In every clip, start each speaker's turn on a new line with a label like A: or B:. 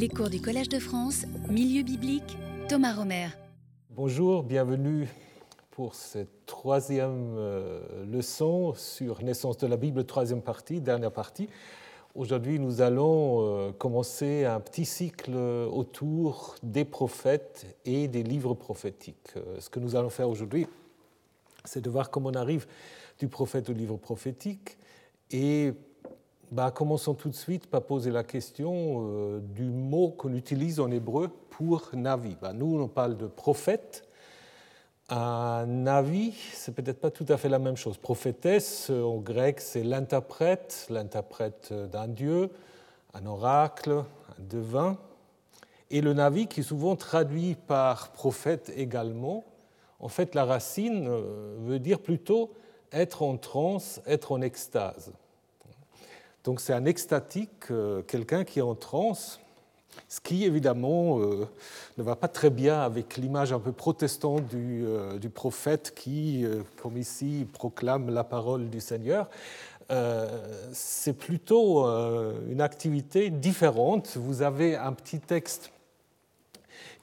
A: Les cours du Collège de France, Milieu biblique, Thomas Romer.
B: Bonjour, bienvenue pour cette troisième euh, leçon sur Naissance de la Bible, troisième partie, dernière partie. Aujourd'hui, nous allons euh, commencer un petit cycle autour des prophètes et des livres prophétiques. Euh, ce que nous allons faire aujourd'hui, c'est de voir comment on arrive du prophète au livre prophétique. Et bah, commençons tout de suite par poser la question euh, du mot qu'on utilise en hébreu pour Navi. Bah, nous, on parle de prophète. Un Navi, c'est peut-être pas tout à fait la même chose. Prophétesse, en grec, c'est l'interprète, l'interprète d'un dieu, un oracle, un devin. Et le Navi, qui est souvent traduit par prophète également, en fait, la racine euh, veut dire plutôt être en transe, être en extase. Donc c'est un extatique, euh, quelqu'un qui est en transe, ce qui, évidemment, euh, ne va pas très bien avec l'image un peu protestante du, euh, prophète qui, comme ici, proclame la parole du Seigneur. C'est plutôt une activité différente. Vous avez un petit texte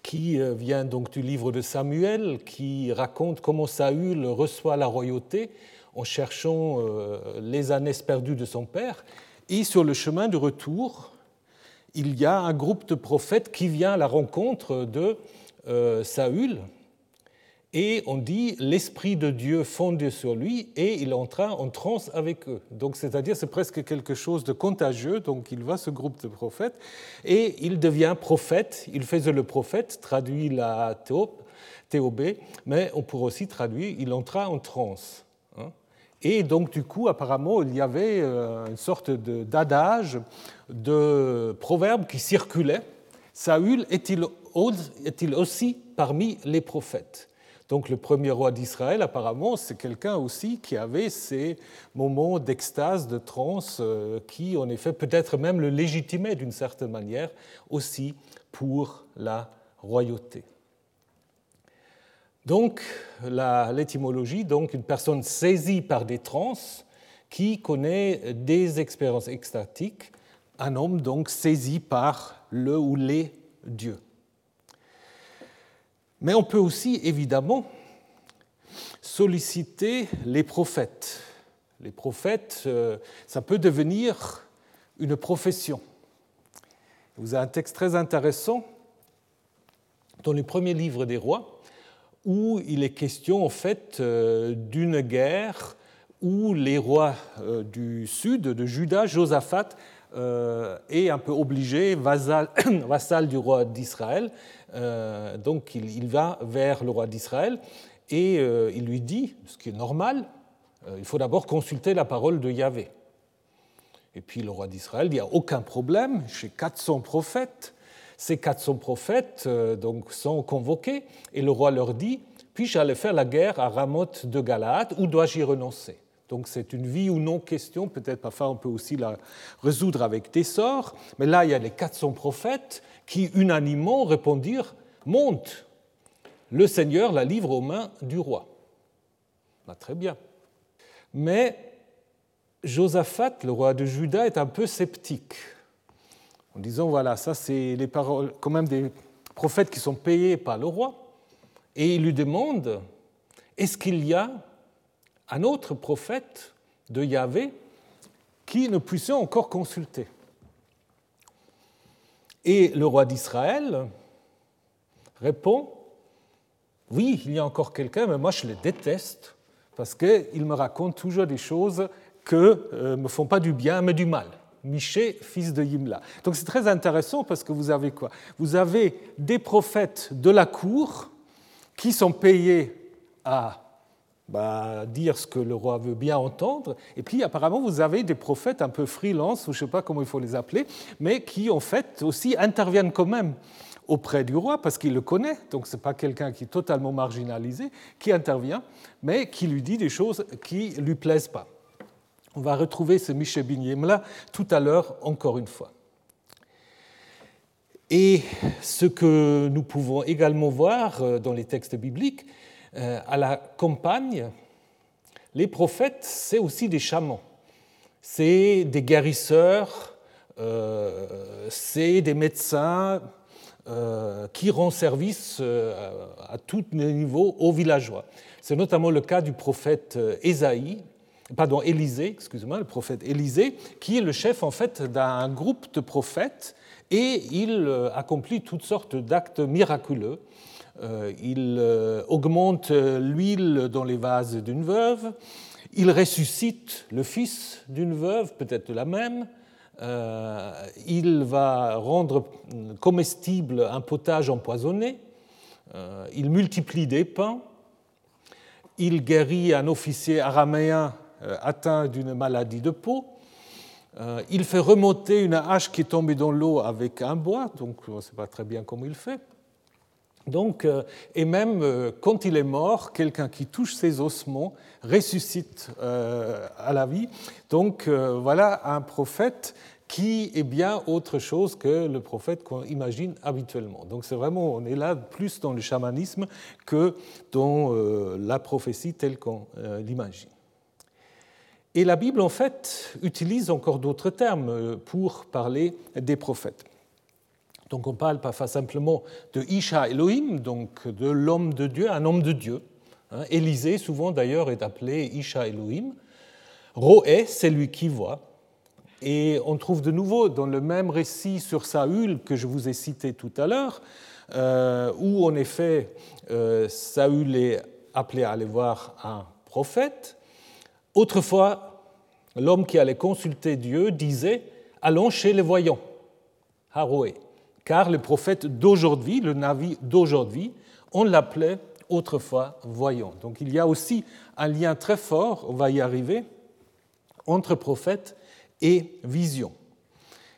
B: qui vient donc du livre de Samuel, qui raconte comment Saül reçoit la royauté en cherchant les années perdues de son père. Et sur le chemin de retour, il y a un groupe de prophètes qui vient à la rencontre de euh, Saül, et on dit l'esprit de Dieu fonde sur lui et il entra en transe avec eux. Donc c'est-à-dire c'est presque quelque chose de contagieux. Donc il va ce groupe de prophètes et il devient prophète. Il faisait le prophète, traduit la théobé, mais on pourrait aussi traduire il entra en transe. Et donc, du coup, apparemment, il y avait euh, une sorte d'adage, de, proverbe qui circulait. Saül est-il aussi parmi les prophètes? Donc, le premier roi d'Israël, apparemment, c'est quelqu'un aussi qui avait ces moments d'extase, de transe, euh, qui, en effet, peut-être même le légitimait d'une certaine manière aussi pour la royauté. Donc, l'étymologie, donc une personne saisie par des trans qui connaît des expériences extatiques, un homme donc saisi par le ou les dieux. Mais on peut aussi évidemment solliciter les prophètes. Les prophètes, euh, ça peut devenir une profession. Vous avez un texte très intéressant dans le premier livre des rois, où il est question en fait euh, d'une guerre où les rois euh, du sud, de Juda, Josaphat, euh, est un peu obligé, vassal, vassal du roi d'Israël. donc il, va vers le roi d'Israël et il lui dit, ce qui est normal, il faut d'abord consulter la parole de Yahvé. Et puis le roi d'Israël dit, il n'y a aucun problème, j'ai 400 prophètes, ces 400 prophètes euh, donc, sont convoqués et le roi leur dit Puis-je aller faire la guerre à Ramoth de Galaad ou dois-je y renoncer? Donc c'est une vie ou non question, peut-être parfois on peut aussi la résoudre avec des sorts, mais là il y a les 400 prophètes qui unanimement répondirent Monte, le Seigneur la livre aux mains du roi. Bah, très bien. Mais Josaphat, le roi de Juda, est un peu sceptique en disant voilà, ça c'est les paroles quand même des prophètes qui sont payés par le roi, et il lui demande est-ce qu'il y a un autre prophète de Yahvé qui ne puissions encore consulter? Et le roi d'Israël répond oui, il y a encore quelqu'un, mais moi je le déteste parce qu'il me raconte toujours des choses qui ne euh, me font pas du bien, mais du mal. Miché, fils de Yimla. Donc c'est très intéressant parce que vous avez quoi? Vous avez des prophètes de la cour qui sont payés à bah, dire ce que le roi veut bien entendre, et puis apparemment vous avez des prophètes un peu freelance, ou je ne sais pas comment il faut les appeler, mais qui en fait aussi interviennent quand même auprès du roi parce qu'il le connaît, donc ce n'est pas quelqu'un qui est totalement marginalisé, qui intervient, mais qui lui dit des choses qui ne lui plaisent pas. On va retrouver ce Michel Binyem-là tout à l'heure, encore une fois. Et ce que nous pouvons également voir euh, dans les textes bibliques, euh, à la campagne, les prophètes, c'est aussi des chamans. C'est des guérisseurs c'est des médecins qui rendent service à tous les niveaux aux villageois. C'est notamment le cas du prophète Ésaïe, pardon, Élisée, excusez-moi, le prophète Élisée, qui est le chef en fait d'un groupe de prophètes et il accomplit toutes sortes d'actes miraculeux. Euh, il euh, augmente l'huile dans les vases d'une veuve, il ressuscite le fils d'une veuve, peut-être la même, euh, il va rendre comestible un potage empoisonné, il multiplie des pains, il guérit un officier araméen atteint d'une maladie de peau, il fait remonter une hache qui est tombée dans l'eau avec un bois, donc on ne sait pas très bien comment il fait. Donc, euh, et même euh, quand il est mort, quelqu'un qui touche ses ossements ressuscite euh, à la vie. Donc voilà un prophète qui est bien autre chose que le prophète qu'on imagine habituellement. Donc c'est vraiment, on est là plus dans le chamanisme que dans la prophétie telle qu'on l'imagine. Et la Bible, en fait, utilise encore d'autres termes pour parler des prophètes. Donc on parle pas simplement de Isha Elohim, donc de l'homme de Dieu, un homme de Dieu. Hein, Élisée, souvent d'ailleurs, est appelé Isha Elohim. Roé, c'est lui qui voit. Et on trouve de nouveau dans le même récit sur Saül que je vous ai cité tout à l'heure, euh, où en effet euh, Saül est appelé à aller voir un prophète. Autrefois, l'homme qui allait consulter Dieu disait Allons chez les voyants, Haroé car le prophète d'aujourd'hui, le Navi d'aujourd'hui, on l'appelait autrefois voyant. Donc il y a aussi un lien très fort, on va y arriver, entre prophète et vision.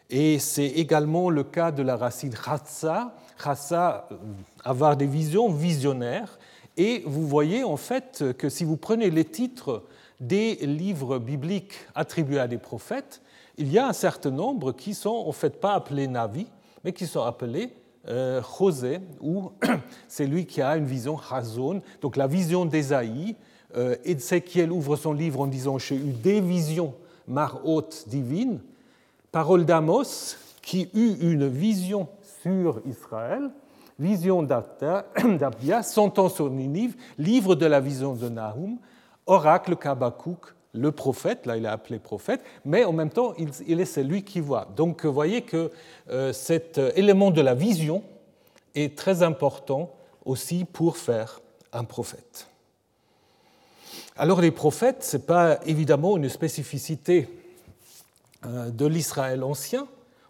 B: Et c'est également le cas de la racine chatsa, chatsa, euh, avoir des visions, visionnaires. Et vous voyez en fait que si vous prenez les titres des livres bibliques attribués à des prophètes, il y a un certain nombre qui sont en fait pas appelés Navi, mais qui sont appelés euh, José, ou c'est lui qui a une vision Hazon, donc la vision d'Ésaïe. Euh, Ézéchiel ouvre son livre en disant J'ai eu des visions haute divines. Parole d'Amos, qui eut une vision sur Israël. Vision d'Abia, sentence sur Ninive, livre de la vision de Nahum, oracle Kabakouk, le prophète, là il est appelé prophète, mais en même temps il est celui qui voit. Donc vous voyez que euh, cet élément de la vision est très important aussi pour faire un prophète. Alors les prophètes, ce n'est pas évidemment une spécificité euh, de l'Israël ancien,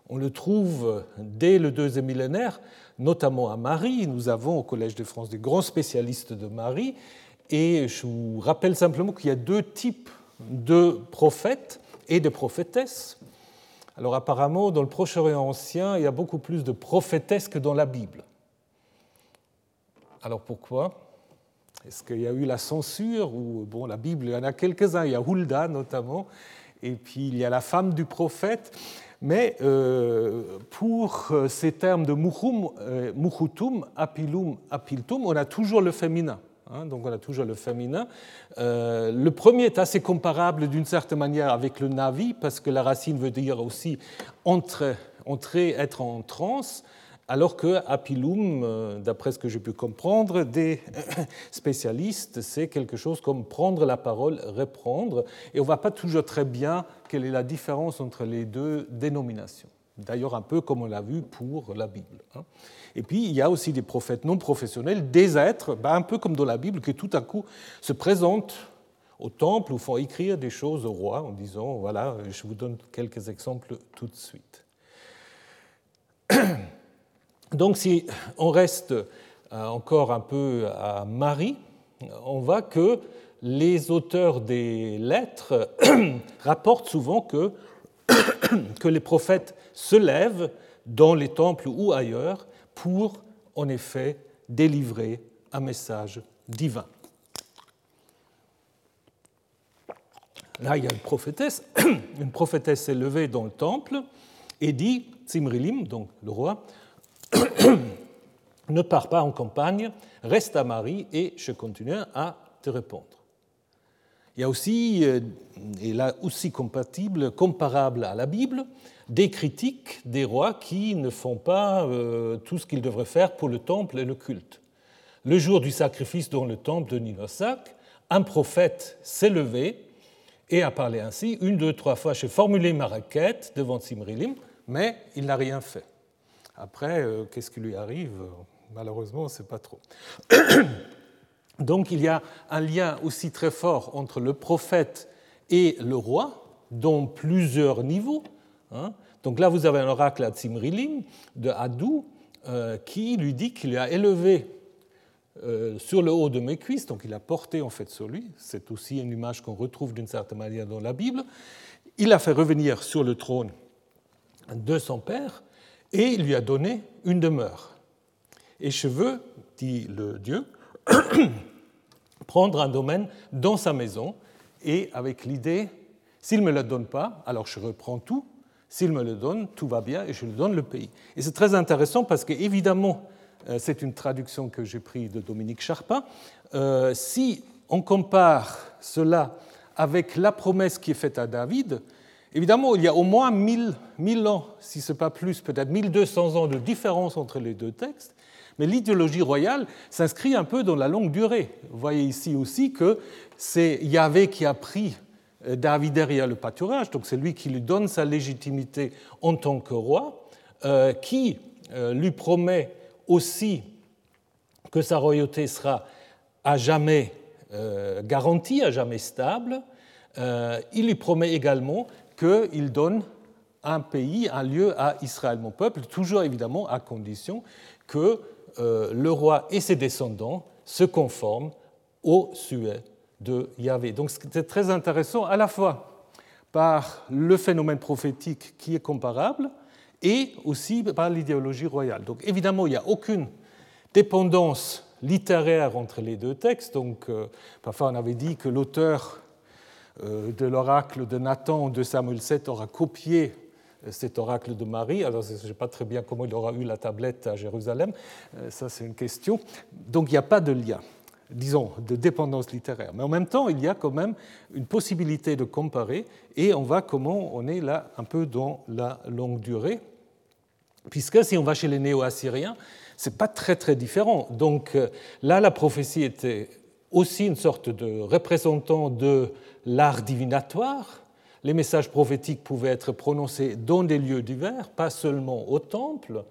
B: on le trouve dès le deuxième millénaire, notamment à Marie. Nous avons au Collège de France des grands spécialistes de Marie, et je vous rappelle simplement qu'il y a deux types de prophètes et de prophétesses. Alors apparemment, dans le Proche-Orient ancien, il y a beaucoup plus de prophétesses que dans la Bible. Alors pourquoi? Est-ce qu'il y a eu la censure ou bon, la Bible, il y en a quelques-uns, il y a Hulda notamment, et puis il y a la femme du prophète. Mais euh, pour euh, ces termes de muhum, euh, apilum, apiltum, on a toujours le féminin. Hein, donc on a toujours le féminin. Euh, le premier est assez comparable d'une certaine manière avec le navi, parce que la racine veut dire aussi entrer, entrer être en transe, alors que apilum, euh, d'après ce que j'ai pu comprendre des spécialistes, c'est quelque chose comme prendre la parole, reprendre, et on ne voit pas toujours très bien quelle est la différence entre les deux dénominations. D'ailleurs, un peu comme on l'a vu pour la Bible. Hein. Et puis, il y a aussi des prophètes non professionnels, des êtres, ben, un peu comme dans la Bible, qui tout à coup se présentent au temple ou font écrire des choses au roi en disant, voilà, je vous donne quelques exemples tout de suite. Donc, si on reste euh, encore un peu à Marie, on voit que les auteurs des lettres rapportent souvent que, que les prophètes se lèvent dans les temples ou ailleurs pour, en effet, délivrer un message divin. Là, il y a une prophétesse. Une prophétesse s'est levée dans le temple et dit, Zimrilim, donc le roi, ne pars pas en campagne, reste à Marie et je continue à te répondre. Il y a aussi, et là aussi compatible, comparable à la Bible, des critiques des rois qui ne font pas tout ce qu'ils devraient faire pour le temple et le culte. Le jour du sacrifice dans le temple de Ninosac, un prophète s'est levé et a parlé ainsi. Une, deux, trois fois, j'ai formulé ma requête devant Simrilim, mais il n'a rien fait. Après, euh, qu'est-ce qui lui arrive? Malheureusement, on ne sait pas trop. Donc il y a un lien aussi très fort entre le prophète et le roi, dans plusieurs niveaux. Hein. Donc là, vous avez un oracle à Tsimrilim de Hadou euh, qui lui dit qu'il a élevé euh, sur le haut de mes cuisses, donc il a porté en fait sur lui, c'est aussi une image qu'on retrouve d'une certaine manière dans la Bible, il a fait revenir sur le trône de son père et il lui a donné une demeure. Et je veux, dit le Dieu, prendre un domaine dans sa maison et avec l'idée, s'il ne me le donne pas, alors je reprends tout, s'il me le donne, tout va bien et je lui donne le pays. Et c'est très intéressant parce qu'évidemment, euh, c'est une traduction que j'ai prise de Dominique Charpin, euh, si on compare cela avec la promesse qui est faite à David, évidemment, il y a au moins 1000, ans, si ce n'est pas plus, peut-être 1200 ans de différence entre les deux textes, mais l'idéologie royale s'inscrit un peu dans la longue durée. Vous voyez ici aussi que c'est Yahvé qui a pris euh, David derrière le pâturage, donc c'est lui qui lui donne sa légitimité en tant que roi, qui lui promet aussi que sa royauté sera à jamais euh, garantie, à jamais stable. Euh, il lui promet également qu'il donne un pays, un lieu à Israël, mon peuple, toujours évidemment à condition que euh, le roi et ses descendants se conforment au suet de Yahvé. Donc c'est très intéressant à la fois par le phénomène prophétique qui est comparable, et aussi par l'idéologie royale. Donc évidemment, il n'y a aucune dépendance littéraire entre les deux textes. Donc euh, parfois on avait dit que l'auteur euh, de l'oracle de Nathan de Samuel 7 aura copié cet oracle de Marie. Alors, je ne sais pas très bien comment il aura eu la tablette à Jérusalem. Ça, c'est une question. Donc, il n'y a pas de lien, disons, de dépendance littéraire. Mais en même temps, il y a quand même une possibilité de comparer et on voit comment on est là un peu dans la longue durée. Puisque si on va chez les néo-assyriens, ce n'est pas très très différent. Donc euh, là, la prophétie était aussi une sorte de représentant de l'art divinatoire. Les messages prophétiques pouvaient être prononcés dans des lieux divers, pas seulement au temple.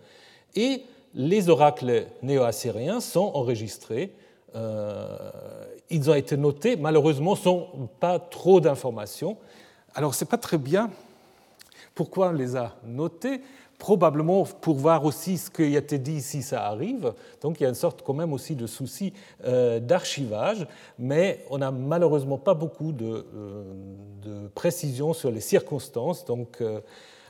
B: Et les oracles néo-assyriens sont enregistrés. Euh, ils ont été notés, malheureusement, sans pas trop d'informations. Alors, ce n'est pas très bien pourquoi on les a notés? Probablement pour voir aussi ce qui a été dit si ça arrive. Donc il y a une sorte quand même aussi de souci euh, d'archivage, mais on n'a malheureusement pas beaucoup de, euh, de, précision sur les circonstances. Donc euh,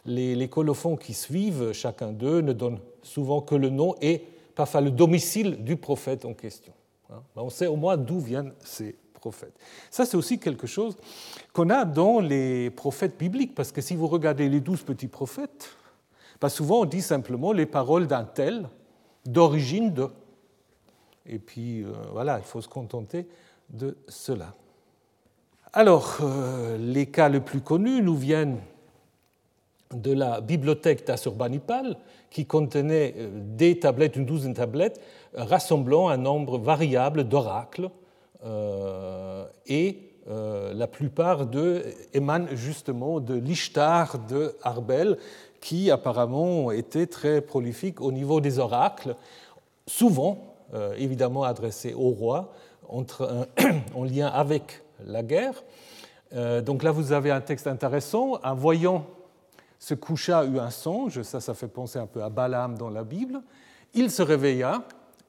B: les, colophons qui suivent, chacun d'eux, ne donnent souvent que le nom et parfois le domicile du prophète en question. Hein. On sait au moins d'où viennent ces prophètes. Ça, c'est aussi quelque chose qu'on a dans les prophètes bibliques, parce que si vous regardez les douze petits prophètes, pas souvent, on dit simplement les paroles d'un tel, d'origine de. Et puis, euh, voilà, il faut se contenter de cela. Alors, euh, les cas les plus connus nous viennent de la bibliothèque d'Assurbanipal, qui contenait euh, des tablettes, une douzaine de tablettes, rassemblant un nombre variable d'oracles, et la plupart d'eux émanent justement de l'Ishtar de Arbel, qui apparemment était très prolifique au niveau des oracles, souvent euh, évidemment adressés au roi, en lien avec la guerre. Euh, donc là, vous avez un texte intéressant. Un voyant se coucha, eut un songe, ça, ça fait penser un peu à Balaam dans la Bible. Il se réveilla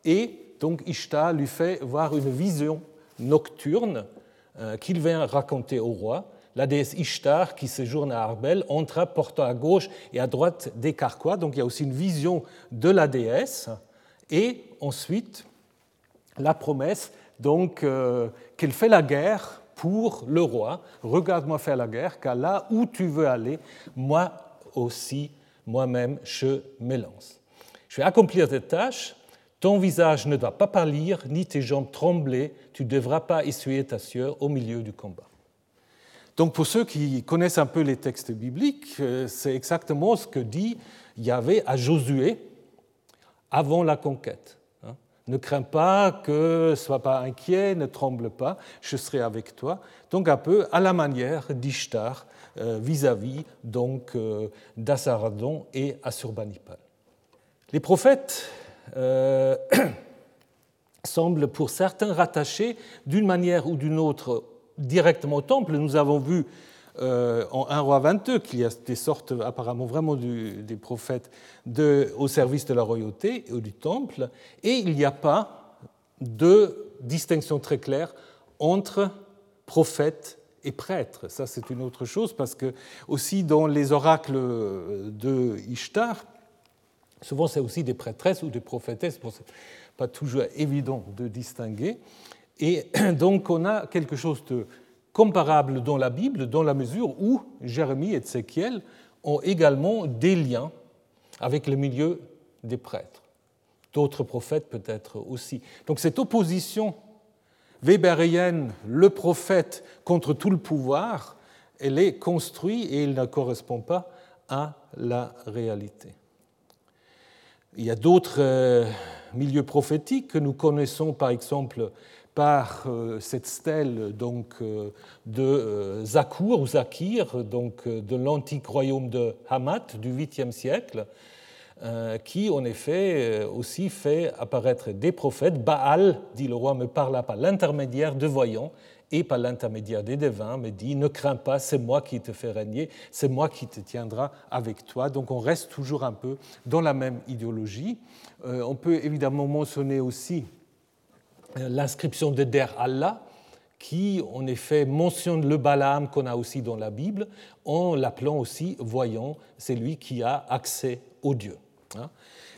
B: et donc Ishtar lui fait voir une vision nocturne euh, qu'il vient raconter au roi la déesse Ishtar qui séjourne à Arbel entra portant à gauche et à droite des carquois. Donc il y a aussi une vision de la déesse. Et ensuite, la promesse donc euh, qu'elle fait la guerre pour le roi. Regarde-moi faire la guerre, car là où tu veux aller, moi aussi, moi-même, je me lance. Je vais accomplir cette tâche. Ton visage ne doit pas pâlir, ni tes jambes trembler. Tu ne devras pas essuyer ta sueur au milieu du combat. Donc pour ceux qui connaissent un peu les textes bibliques, euh, c'est exactement ce que dit Yahvé à Josué avant la conquête. Hein. Ne crains pas, que sois pas inquiet, ne tremble pas, je serai avec toi. Donc un peu à la manière d'Ishtar euh, vis-à-vis donc euh, d'Assaradon et Assurbanipal. Les prophètes semblent pour certains rattachés d'une manière ou d'une autre directement au temple. Nous avons vu euh, en 1 roi 22 qu'il y a des sortes apparemment vraiment des prophètes au service de la royauté ou du temple, et il n'y a pas de distinction très claire entre prophètes et prêtres. Ça, c'est une autre chose, parce que aussi dans les oracles de Ishtar, souvent c'est aussi des prêtresses ou des prophétesses, bon, pas toujours évident de distinguer. Et donc on a quelque chose de comparable dans la Bible, dans la mesure où Jérémie et Ézéchiel ont également des liens avec le milieu des prêtres. D'autres prophètes peut-être aussi. Donc cette opposition weberienne, le prophète contre tout le pouvoir, elle est construite et elle ne correspond pas à la réalité. Il y a d'autres euh, milieux prophétiques que nous connaissons, par exemple par euh, cette stèle donc, euh, de euh, Zakour ou Zakir, donc, de l'antique royaume de Hamat du 8e siècle, qui en effet aussi fait apparaître des prophètes. Baal, dit le roi, me parla par l'intermédiaire de voyants et par l'intermédiaire des devins, me dit Ne crains pas, c'est moi qui te fais régner, c'est moi qui te tiendra avec toi. Donc on reste toujours un peu dans la même idéologie. on peut évidemment mentionner aussi l'inscription de Der Allah, qui en effet mentionne le Balaam qu'on a aussi dans la Bible, en l'appelant aussi voyant, c'est lui qui a accès au Dieu. Hein.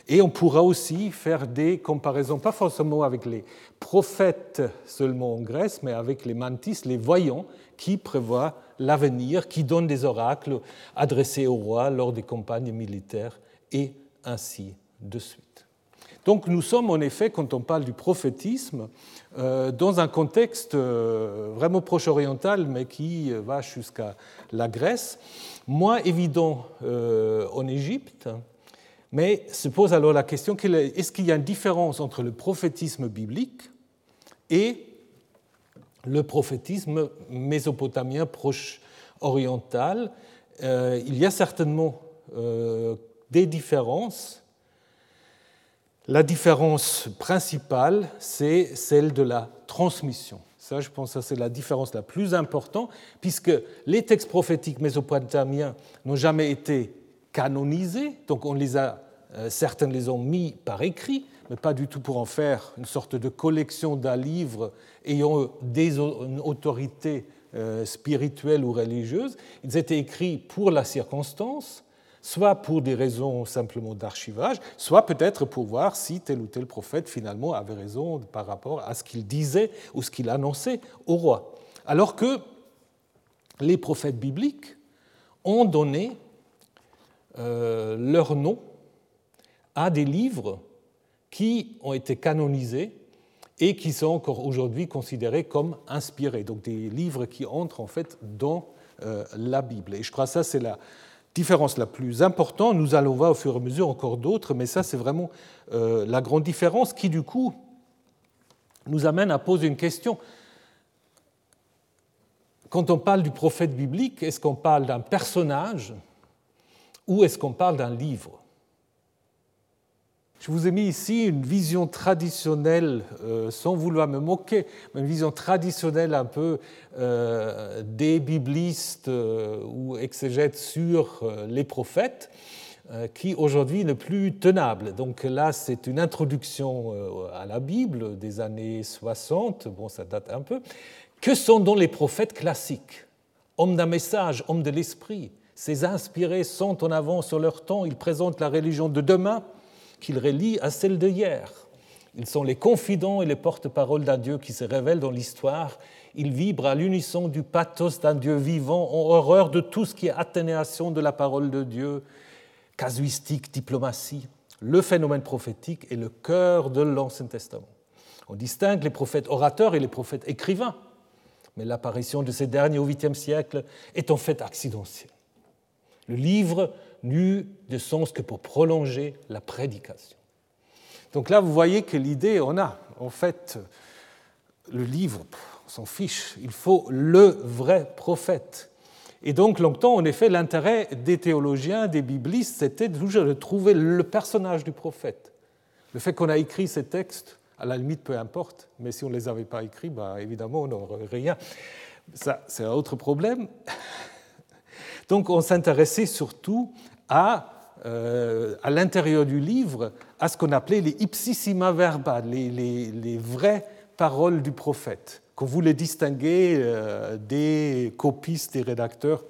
B: Et on pourra aussi faire des comparaisons, pas forcément avec les prophètes seulement en Grèce, mais avec les mantis, les voyants, qui prévoient l'avenir, qui donnent des oracles adressés au roi lors des campagnes militaires, et ainsi de suite. Donc nous sommes en effet, quand on parle du prophétisme, euh, dans un contexte euh, vraiment proche-oriental, mais qui va jusqu'à la Grèce, moins évident euh, en Égypte, mais se pose alors la question, est-ce qu'il y a une différence entre le prophétisme biblique et le prophétisme mésopotamien proche-oriental? Il y a certainement des différences, la différence principale, c'est celle de la transmission. Ça, je pense que c'est la différence la plus importante, puisque les textes prophétiques mésopotamiens n'ont jamais été canonisés, donc on les a, euh, certains les ont mis par écrit, mais pas du tout pour en faire une sorte de collection d'un livre ayant des autorités euh, spirituelles ou religieuses. Ils étaient écrits pour la circonstance, soit pour des raisons simplement d'archivage, soit peut-être pour voir si tel ou tel prophète finalement avait raison par rapport à ce qu'il disait ou ce qu'il annonçait au roi. Alors que les prophètes bibliques ont donné euh, leur nom à des livres qui ont été canonisés et qui sont encore aujourd'hui considérés comme inspirés, donc des livres qui entrent en fait dans euh, la Bible. Et je crois que ça, c'est la, différence la plus importante, nous allons voir au fur et à mesure encore d'autres, mais ça c'est vraiment euh, la grande différence qui du coup nous amène à poser une question. Quand on parle du prophète biblique, est-ce qu'on parle d'un personnage ou est-ce qu'on parle d'un livre? Je vous ai mis ici une vision traditionnelle, euh, sans vouloir me moquer, mais une vision traditionnelle un peu euh, des biblistes euh, ou exégètes sur les prophètes, qui aujourd'hui n'est plus tenable. Donc là, c'est une introduction à la Bible des années 60, bon, ça date un peu. Que sont donc les prophètes classiques? Hommes d'un message, hommes de l'esprit. Ces inspirés sont en avance sur leur temps, ils présentent la religion de demain qu'ils relient à celle de hier. Ils sont les confidents et les porte-parole d'un Dieu qui se révèle dans l'histoire. Ils vibrent à l'unisson du pathos d'un Dieu vivant, en horreur de tout ce qui est atténuation de la parole de Dieu, casuistique, diplomatie. Le phénomène prophétique est le cœur de l'Ancien Testament. On distingue les prophètes orateurs et les prophètes écrivains. Mais l'apparition de ces derniers au 8e siècle est en fait accidentelle. Le livre n'eut de sens que pour prolonger la prédication. Donc là, vous voyez que l'idée, on a en fait le livre, on s'en fiche, il faut le vrai prophète. Et donc longtemps, en effet, l'intérêt des théologiens, des biblistes, c'était toujours de trouver le personnage du prophète. Le fait qu'on a écrit ces textes, à la limite, peu importe, mais si on ne les avait pas écrits, bah, évidemment, on n'aurait rien. Ça, c'est un autre problème. Donc on s'intéressait surtout à, euh, à l'intérieur du livre, à ce qu'on appelait les ipsissima verba, les, les, vraies paroles du prophète, qu'on voulait distinguer euh, des copistes, des rédacteurs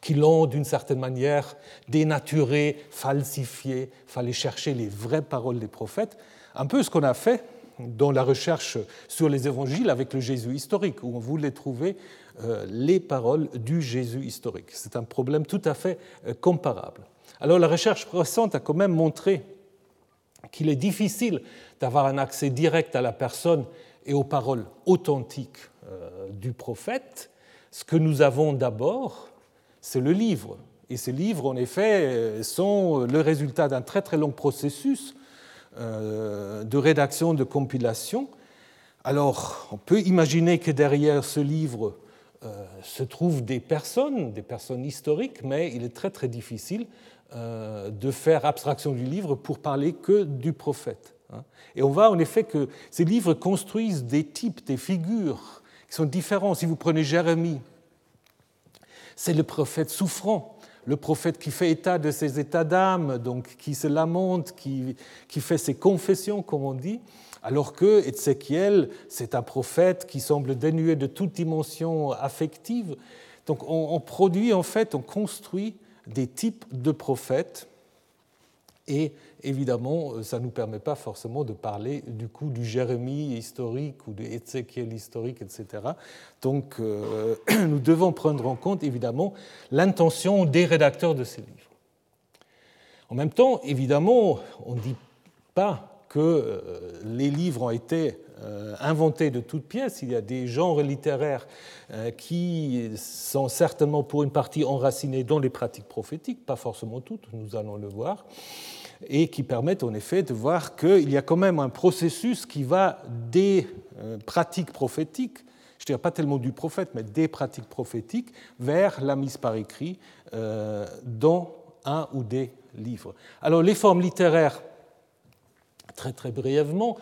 B: qui l'ont d'une certaine manière dénaturé, falsifié. Fallait chercher les vraies paroles des prophètes. Un peu ce qu'on a fait dans la recherche sur les évangiles avec le Jésus historique, où on voulait trouver les paroles du Jésus historique. C'est un problème tout à fait euh, comparable. Alors la recherche récente a quand même montré qu'il est difficile d'avoir un accès direct à la personne et aux paroles authentiques euh, du prophète. Ce que nous avons d'abord, c'est le livre. Et ces livres, en effet, sont le résultat d'un très très long processus euh, de rédaction, de compilation. Alors, on peut imaginer que derrière ce livre euh, se trouvent des personnes, des personnes historiques, mais il est très très difficile euh, de faire abstraction du livre pour parler que du prophète. Hein. Et on voit en effet que ces livres construisent des types, des figures qui sont différents. Si vous prenez Jérémie, c'est le prophète souffrant, le prophète qui fait état de ses états d'âme, donc qui se lamente, qui, qui fait ses confessions, comme on dit, alors que Ézéchiel, c'est un prophète qui semble dénué de toute dimension affective. Donc on, produit en fait, on construit des types de prophètes. Et évidemment, ça ne nous permet pas forcément de parler du coup du Jérémie historique ou de Ézéchiel historique, etc. Donc euh, nous devons prendre en compte évidemment l'intention des rédacteurs de ces livres. En même temps, évidemment, on ne dit pas que euh, les livres ont été euh, inventés de toutes pièces. Il y a des genres littéraires euh, qui sont certainement pour une partie enracinés dans les pratiques prophétiques, pas forcément toutes, nous allons le voir, et qui permettent en effet de voir qu'il y a quand même un processus qui va des pratiques prophétiques, je ne dirais pas tellement du prophète, mais des pratiques prophétiques, vers la mise par écrit dans un ou des livres. Alors les formes littéraires, très très brièvement,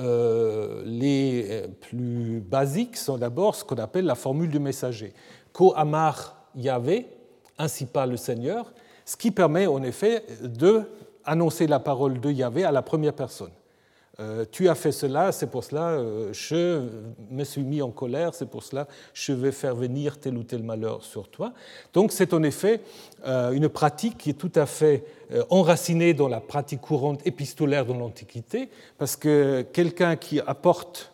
B: euh, les plus basiques sont d'abord ce qu'on appelle la formule du messager. Ko Amar Yahvé, ainsi parle le Seigneur, ce qui permet en effet de annoncer la parole de Yahvé à la première personne. Euh, tu as fait cela, c'est pour cela, euh, je me suis mis en colère, c'est pour cela, je vais faire venir tel ou tel malheur sur toi. Donc c'est en effet euh, une pratique qui est tout à fait enracinée dans la pratique courante épistolaire de l'Antiquité, parce que quelqu'un qui apporte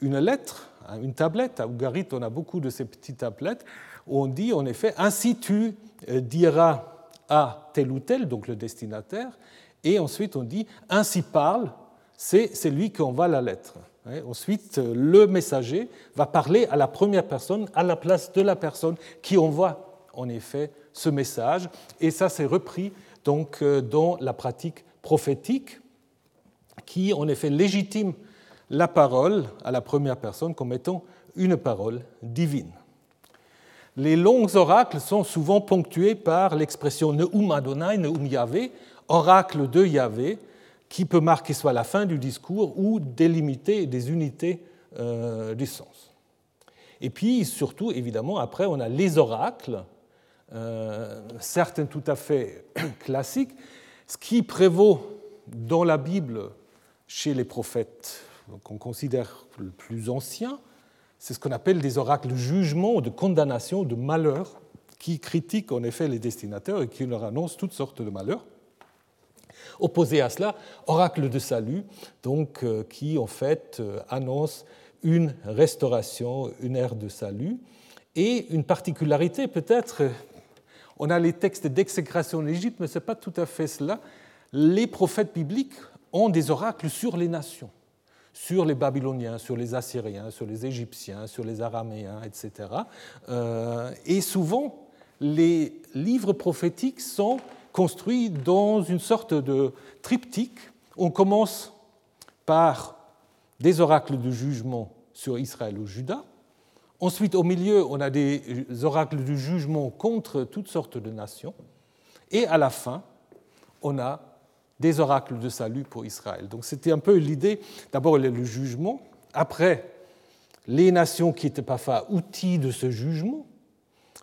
B: une lettre, hein, une tablette, à Ougarit on a beaucoup de ces petites tablettes, on dit en effet, ainsi tu diras à tel ou tel, donc le destinataire, et ensuite on dit, ainsi parle c'est lui qui envoie la lettre. Ensuite, le messager va parler à la première personne à la place de la personne qui envoie en effet ce message. Et ça, c'est repris donc euh, dans la pratique prophétique qui en effet légitime la parole à la première personne comme étant une parole divine. Les longs oracles sont souvent ponctués par l'expression Neum Adonai, Neum Yahvé, oracle de Yahvé, qui peut marquer soit la fin du discours ou délimiter des unités euh, du sens. Et puis, surtout, évidemment, après, on a les oracles, euh, certains tout à fait classiques. Ce qui prévaut dans la Bible chez les prophètes qu'on considère le plus anciens, c'est ce qu'on appelle des oracles de jugement, de condamnation, de malheur, qui critiquent en effet les destinataires et qui leur annoncent toutes sortes de malheurs. Opposé à cela, oracle de salut, donc, euh, qui en fait euh, annonce une restauration, une ère de salut. Et une particularité peut-être, on a les textes d'exécration en Égypte, mais ce n'est pas tout à fait cela. Les prophètes bibliques ont des oracles sur les nations, sur les Babyloniens, sur les Assyriens, sur les Égyptiens, sur les Araméens, etc. Euh, et souvent, les livres prophétiques sont construits dans une sorte de triptyque. On commence par des oracles de jugement sur Israël ou Juda. Ensuite, au milieu, on a des oracles de jugement contre toutes sortes de nations. Et à la fin, on a des oracles de salut pour Israël. Donc c'était un peu l'idée, d'abord le jugement, après les nations qui n'étaient pas fait outils de ce jugement,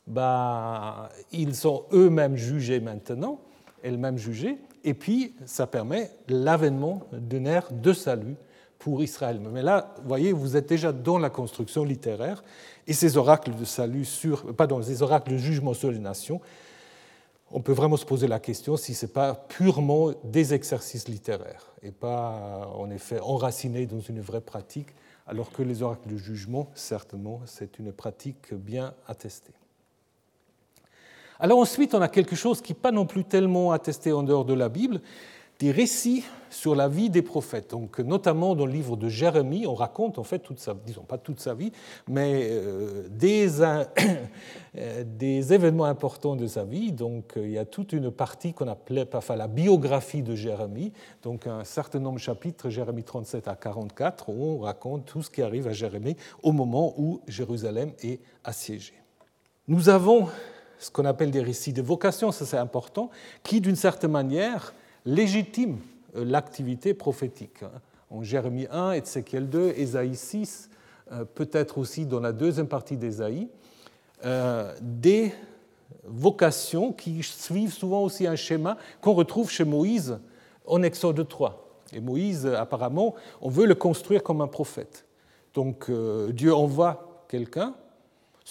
B: bah, ils sont eux-mêmes jugés maintenant, elles-mêmes jugées, et puis ça permet l'avènement d'une ère de salut pour Israël. Mais là, vous voyez, vous êtes déjà dans la construction littéraire, et ces oracles de salut sur, pardon, ces oracles de jugement sur les nations, on peut vraiment se poser la question si ce n'est pas purement des exercices littéraires et pas en effet enracinés dans une vraie pratique, alors que les oracles de jugement, certainement, c'est une pratique bien attestée. Alors ensuite, on a quelque chose qui n'est pas non plus tellement attesté en dehors de la Bible, des récits sur la vie des prophètes. Donc, notamment dans le livre de Jérémie, on raconte en fait toute sa, disons pas toute sa vie, mais euh, des, euh, des événements importants de sa vie. Donc, il y a toute une partie qu'on appelait parfois la biographie de Jérémie, donc un certain nombre de chapitres, Jérémie 37 à 44, où on raconte tout ce qui arrive à Jérémie au moment où Jérusalem est assiégée. Nous avons ce qu'on appelle des récits de vocation, ça c'est important, qui d'une certaine manière légitime euh, l'activité prophétique. Hein. En Jérémie 1, Ézéchiel 2, Ésaïe 6, euh, peut-être aussi dans la deuxième partie d'Ésaïe, euh, des vocations qui suivent souvent aussi un schéma qu'on retrouve chez Moïse en Exode 3. Et Moïse, apparemment, on veut le construire comme un prophète. Donc Dieu envoie quelqu'un,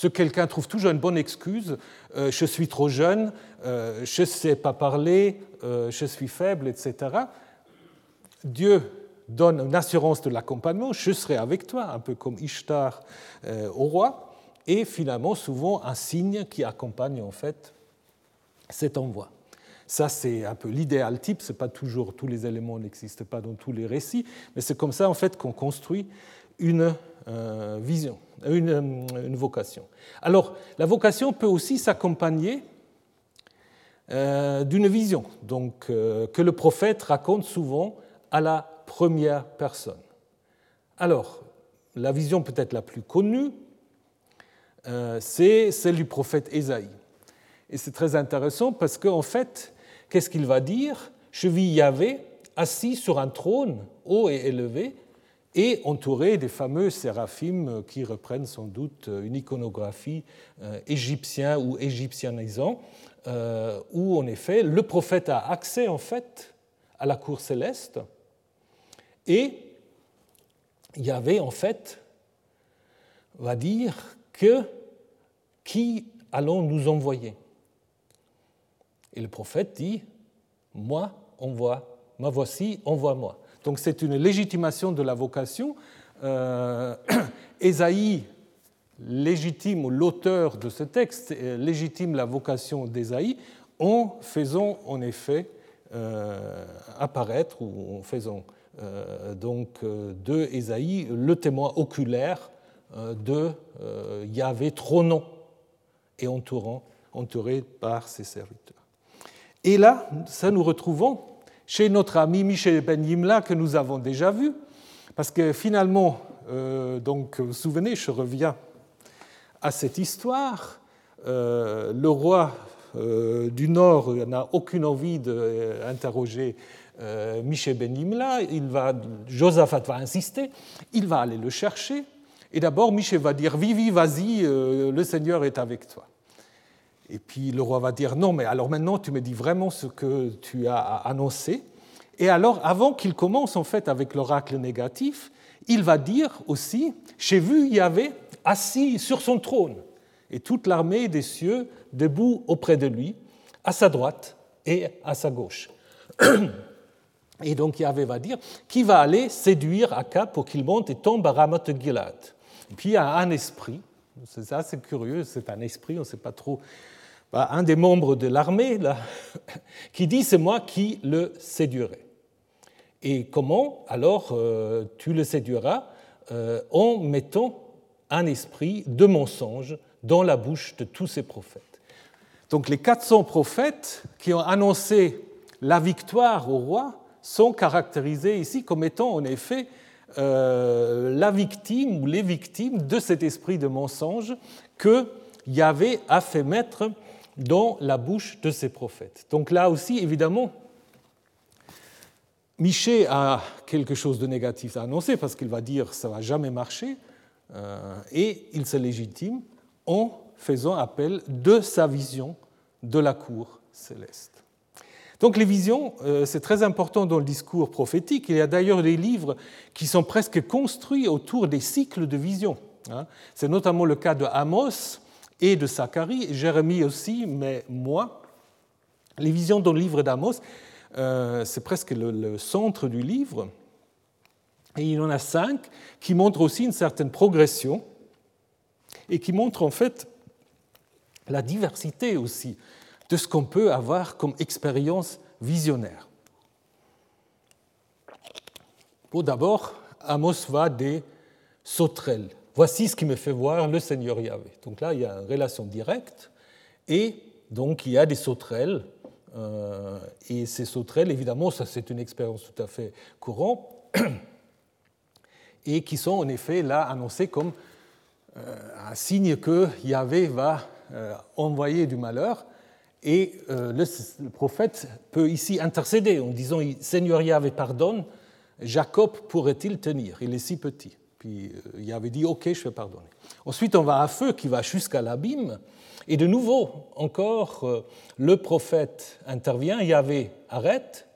B: ce quelqu'un trouve toujours une bonne excuse. Euh, je suis trop jeune, euh, je ne sais pas parler, euh, je suis faible, etc. Dieu donne une assurance de l'accompagnement, je serai avec toi, un peu comme Ishtar au roi, et finalement souvent un signe qui accompagne en fait cet envoi. Ça, c'est un peu l'idéal type, ce n'est pas toujours, tous les éléments n'existent pas dans tous les récits, mais c'est comme ça en fait qu'on construit une vision. Euh, une, vocation. Alors, la vocation peut aussi s'accompagner euh, d'une vision, donc, euh, que le prophète raconte souvent à la première personne. Alors, la vision peut-être la plus connue, c'est celle du prophète Ésaïe. Et c'est très intéressant parce qu'en fait, qu'est-ce qu'il va dire? Je vis Yahvé assis sur un trône haut et élevé, et entouré des fameux séraphim qui reprennent sans doute une iconographie euh, égyptienne ou égyptianisant, euh, où en effet le prophète a accès en fait à la cour céleste et il y avait en fait, on va dire, que qui allons nous envoyer? Et le prophète dit, moi, envoie, moi voici, envoie-moi. Donc c'est une légitimation de la vocation. Euh, Ésaïe légitime, l'auteur de ce texte euh, légitime la vocation d'Ésaïe en faisant en effet euh, apparaître ou en faisant donc de Ésaïe le témoin oculaire de Yahvé trônant et entourant, entouré par ses serviteurs. Et là, ça nous retrouvons chez notre ami Michel Ben Yimla que nous avons déjà vu, parce que finalement, euh, donc, vous vous souvenez, je reviens à cette histoire. Euh, le roi euh, du Nord n'a aucune envie d'interroger Michel Ben Yimla. Il va, Josaphat va insister, il va aller le chercher. Et d'abord, Michel va dire Vivi, vas-y, le Seigneur est avec toi. Et puis le roi va dire non, mais alors maintenant tu me dis vraiment ce que tu as annoncé. Et alors, avant qu'il commence en fait avec l'oracle négatif, il va dire aussi j'ai vu Yahvé assis sur son trône et toute l'armée des cieux debout auprès de lui, à sa droite et à sa gauche. Et donc Yahvé va dire qui va aller séduire Akab pour qu'il monte et tombe à Ramoth Gilad. Puis il y a un esprit, c'est assez curieux, c'est un esprit, on ne sait pas trop bah, un des membres de l'armée qui dit c'est moi qui le séduirai. Et comment Alors, tu le séduiras en mettant un esprit de mensonge dans la bouche de tous ces prophètes. Donc les 400 prophètes qui ont annoncé la victoire au roi sont caractérisés ici comme étant en effet euh, la victime ou les victimes de cet esprit de mensonge que Yahvé a fait mettre dans la bouche de ses prophètes. Donc là aussi, évidemment, Miché a quelque chose de négatif à annoncer parce qu'il va dire ça va jamais marcher euh, et il se légitime en faisant appel de sa vision de la cour céleste. Donc les visions, euh, c'est très important dans le discours prophétique. Il y a d'ailleurs des livres qui sont presque construits autour des cycles de visions. Hein. C'est notamment le cas de Amos et de Zacharie, Jérémie aussi, mais moi. Les visions dans le livre d'Amos, euh, c'est presque le, centre du livre. Et il y en a cinq qui montrent aussi une certaine progression et qui montrent en fait la diversité aussi de ce qu'on peut avoir comme expérience visionnaire. Pour d'abord, Amos va des sauterelles. Voici ce qui me fait voir le Seigneur Yahvé. Donc là, il y a une relation directe, et donc il y a des sauterelles. Euh, et ces sauterelles, évidemment, ça c'est une expérience tout à fait courante, et qui sont en effet là annoncées comme euh, un signe que Yahvé va euh, envoyer du malheur. Et euh, le, prophète peut ici intercéder en disant Seigneur Yahvé, pardonne, Jacob pourrait-il tenir? Il est si petit. Puis Yahvé dit Ok, je vais pardonner. Ensuite, on va à feu qui va jusqu'à l'abîme. Et de nouveau, encore, le prophète intervient Yahvé arrête,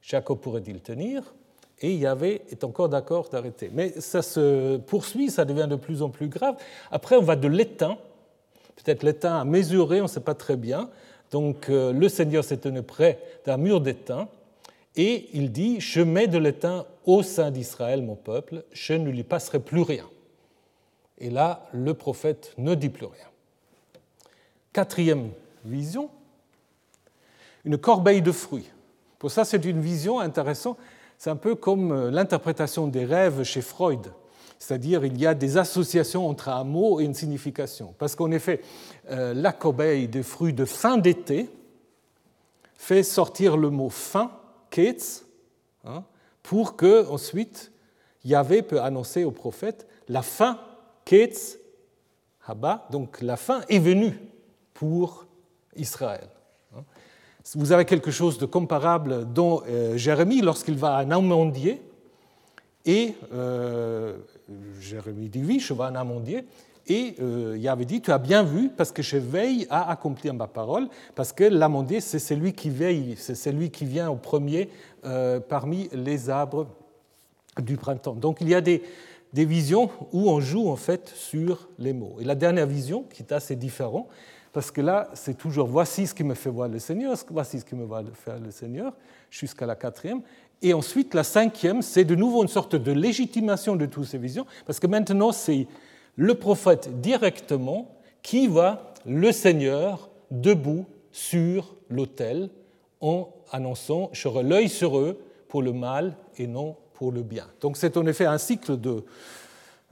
B: Jacob pourrait-il tenir? Et Yahvé est encore d'accord d'arrêter. Mais ça se poursuit, ça devient de plus en plus grave. Après, on va de l'étain, peut-être l'étain à mesurer, on ne sait pas très bien. Donc euh, le Seigneur s'est tenu près d'un mur d'étain, et il dit, je mets de l'étain au sein d'Israël, mon peuple, je ne lui passerai plus rien. Et là, le prophète ne dit plus rien. Quatrième vision, une corbeille de fruits. Pour ça, c'est une vision intéressante c'est un peu comme euh, l'interprétation des rêves chez Freud. C'est-à-dire il y a des associations entre un mot et une signification. Parce qu'en effet, euh, la corbeille des fruits de fin d'été fait sortir le mot fin, ketz, hein, pour que ensuite Yahvé peut annoncer au prophète la fin, ketz, haba, donc la fin est venue pour Israël. Vous avez quelque chose de comparable dans euh, Jérémie lorsqu'il va à Namondier, et euh, Jérémie dit oui, je vais à Namondier, et euh, il avait dit, tu as bien vu, parce que je veille à accomplir ma parole, parce que l'amandier, c'est celui qui veille, c'est celui qui vient au premier parmi les arbres du printemps. Donc il y a des, des visions où on joue en fait sur les mots. Et la dernière vision, qui est assez différente, parce que là, c'est toujours voici ce qui me fait voir le Seigneur, voici ce qui me va faire le Seigneur, jusqu'à la quatrième. Et ensuite, la cinquième, c'est de nouveau une sorte de légitimation de toutes ces visions, parce que maintenant, c'est le prophète directement qui voit le Seigneur debout sur l'autel en annonçant J'aurai l'œil sur eux pour le mal et non pour le bien. Donc c'est en effet un cycle de,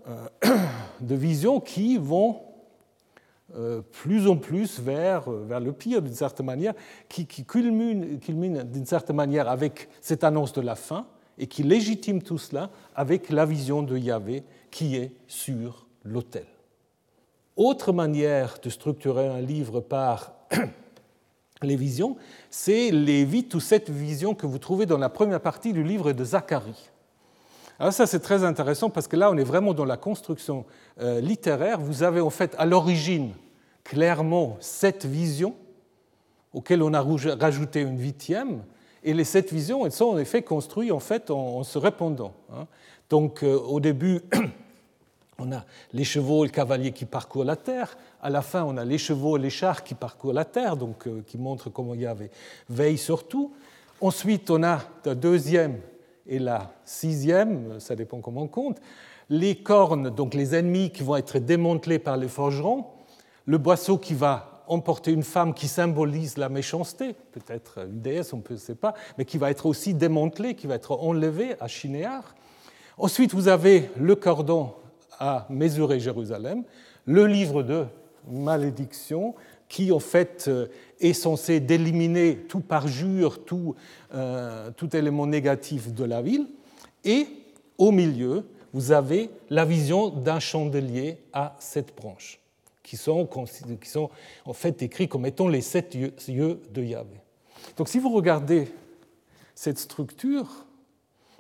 B: euh, visions qui vont euh, plus en plus vers, euh, vers le pire d'une certaine manière, qui, culmine d'une certaine manière avec cette annonce de la fin et qui légitime tout cela avec la vision de Yahvé qui est sur l'autel. Autre manière de structurer un livre par les visions, c'est les huit ou sept visions que vous trouvez dans la première partie du livre de Zacharie. Alors ça c'est très intéressant parce que là on est vraiment dans la construction euh, littéraire. Vous avez en fait à l'origine clairement sept visions auxquelles on a rajouté une huitième, et les sept visions, elles sont en effet construites en, fait, en, se répondant. Hein. Donc euh, au début, on a les chevaux et le cavalier qui parcourent la terre. À la fin, on a les chevaux et les chars qui parcourent la terre, donc euh, qui montrent comment il y avait veille sur tout. Ensuite, on a la deuxième et la sixième, ça dépend comment on compte, les cornes, donc les ennemis qui vont être démantelés par les forgerons, le boisseau qui va emporter une femme qui symbolise la méchanceté, peut-être une déesse, on ne sait pas, mais qui va être aussi démantelée, qui va être enlevée à Chinéar. Ensuite, vous avez le cordon à mesurer Jérusalem, le livre de malédiction, qui en fait euh, est censé d'éliminer tout parjure, tout, euh, tout élément négatif de la ville. Et au milieu, vous avez la vision d'un chandelier à sept branches, qui sont, qui sont en fait décrits comme étant les sept yeux de Yahvé. Donc si vous regardez cette structure,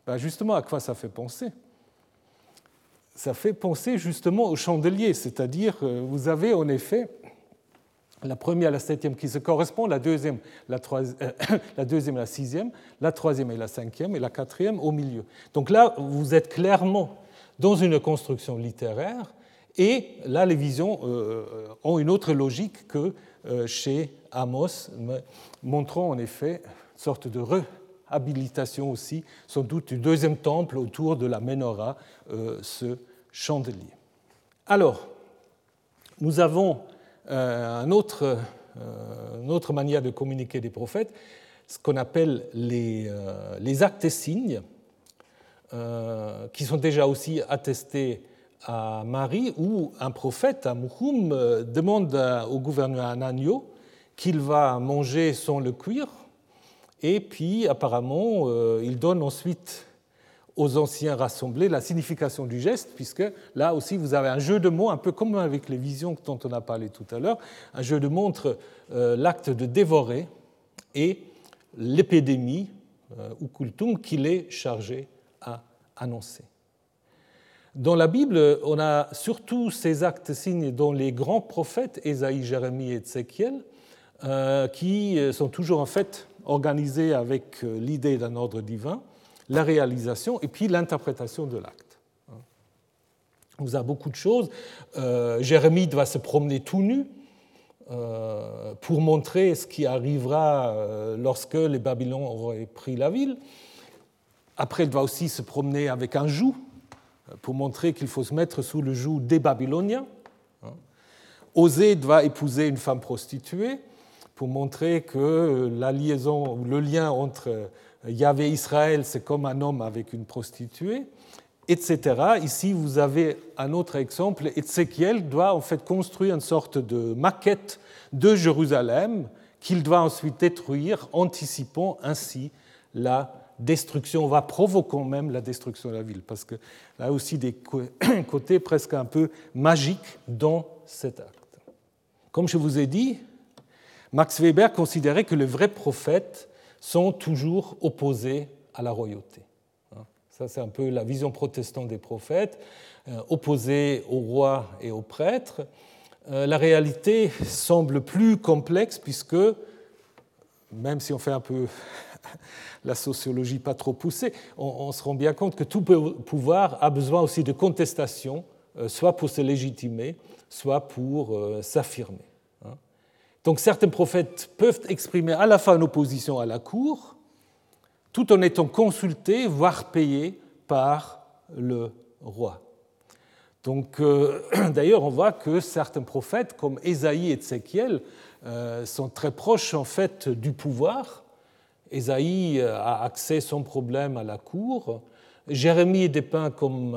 B: ben justement à quoi ça fait penser? Ça fait penser justement au chandelier, c'est-à-dire euh, vous avez en effet la première et la septième qui se correspondent, la deuxième, la, euh, la deuxième et la sixième, la troisième et la cinquième, et la quatrième au milieu. Donc là, vous êtes clairement dans une construction littéraire, et là, les visions euh, ont une autre logique que euh, chez Amos, montrant en effet une sorte de réhabilitation aussi, sans doute du deuxième temple autour de la menorah, ce chandelier. Alors, nous avons euh, un autre, euh, une autre manière de communiquer des prophètes, ce qu'on appelle les, euh, actes et signes, qui sont déjà aussi attestés à Marie, où un prophète, à Mouhoum, demande au gouverneur Ananio qu'il va manger sans le cuire, et puis apparemment, il donne ensuite aux anciens rassemblés la signification du geste, puisque là aussi vous avez un jeu de mots, un peu comme avec les visions dont on a parlé tout à l'heure, un jeu de mots entre euh, l'acte de dévorer et l'épidémie, euh, ou kultum, qu'il est chargé à annoncer. Dans la Bible, on a surtout ces actes signes dont les grands prophètes, Ésaïe, Jérémie et Ézéchiel, euh, qui sont toujours en fait organisés avec l'idée d'un ordre divin la réalisation et puis l'interprétation de l'acte. Vous avez beaucoup de choses. Euh, Jérémie va se promener tout nu euh, pour montrer ce qui arrivera euh, lorsque les Babylons auraient pris la ville. Après, il va aussi se promener avec un joug pour montrer qu'il faut se mettre sous le joug des Babyloniens. Osée va épouser une femme prostituée pour montrer que la liaison, le lien entre Yahvé Israël, c'est comme un homme avec une prostituée, etc. Ici, vous avez un autre exemple. Ézéchiel doit en fait construire une sorte de maquette de Jérusalem qu'il doit ensuite détruire, anticipant ainsi la destruction, va provoquant même la destruction de la ville, parce que là aussi des côtés presque un peu magiques dans cet acte. Comme je vous ai dit, Max Weber considérait que le vrai prophète sont toujours opposés à la royauté. Hein. Ça, c'est un peu la vision protestante des prophètes, euh, opposés aux rois et aux prêtres. Euh, la réalité semble plus complexe puisque, même si on fait un peu la sociologie pas trop poussée, on, se rend bien compte que tout pouvoir a besoin aussi de contestation, euh, soit pour se légitimer, soit pour s'affirmer. Donc certains prophètes peuvent exprimer à la fois une opposition à la cour, tout en étant consultés, voire payés par le roi. Donc, euh, d'ailleurs, on voit que certains prophètes, comme Ésaïe et Ézéchiel, euh, sont très proches en fait du pouvoir. Ésaïe euh, a accès sans problème à la cour. Jérémie est dépeint comme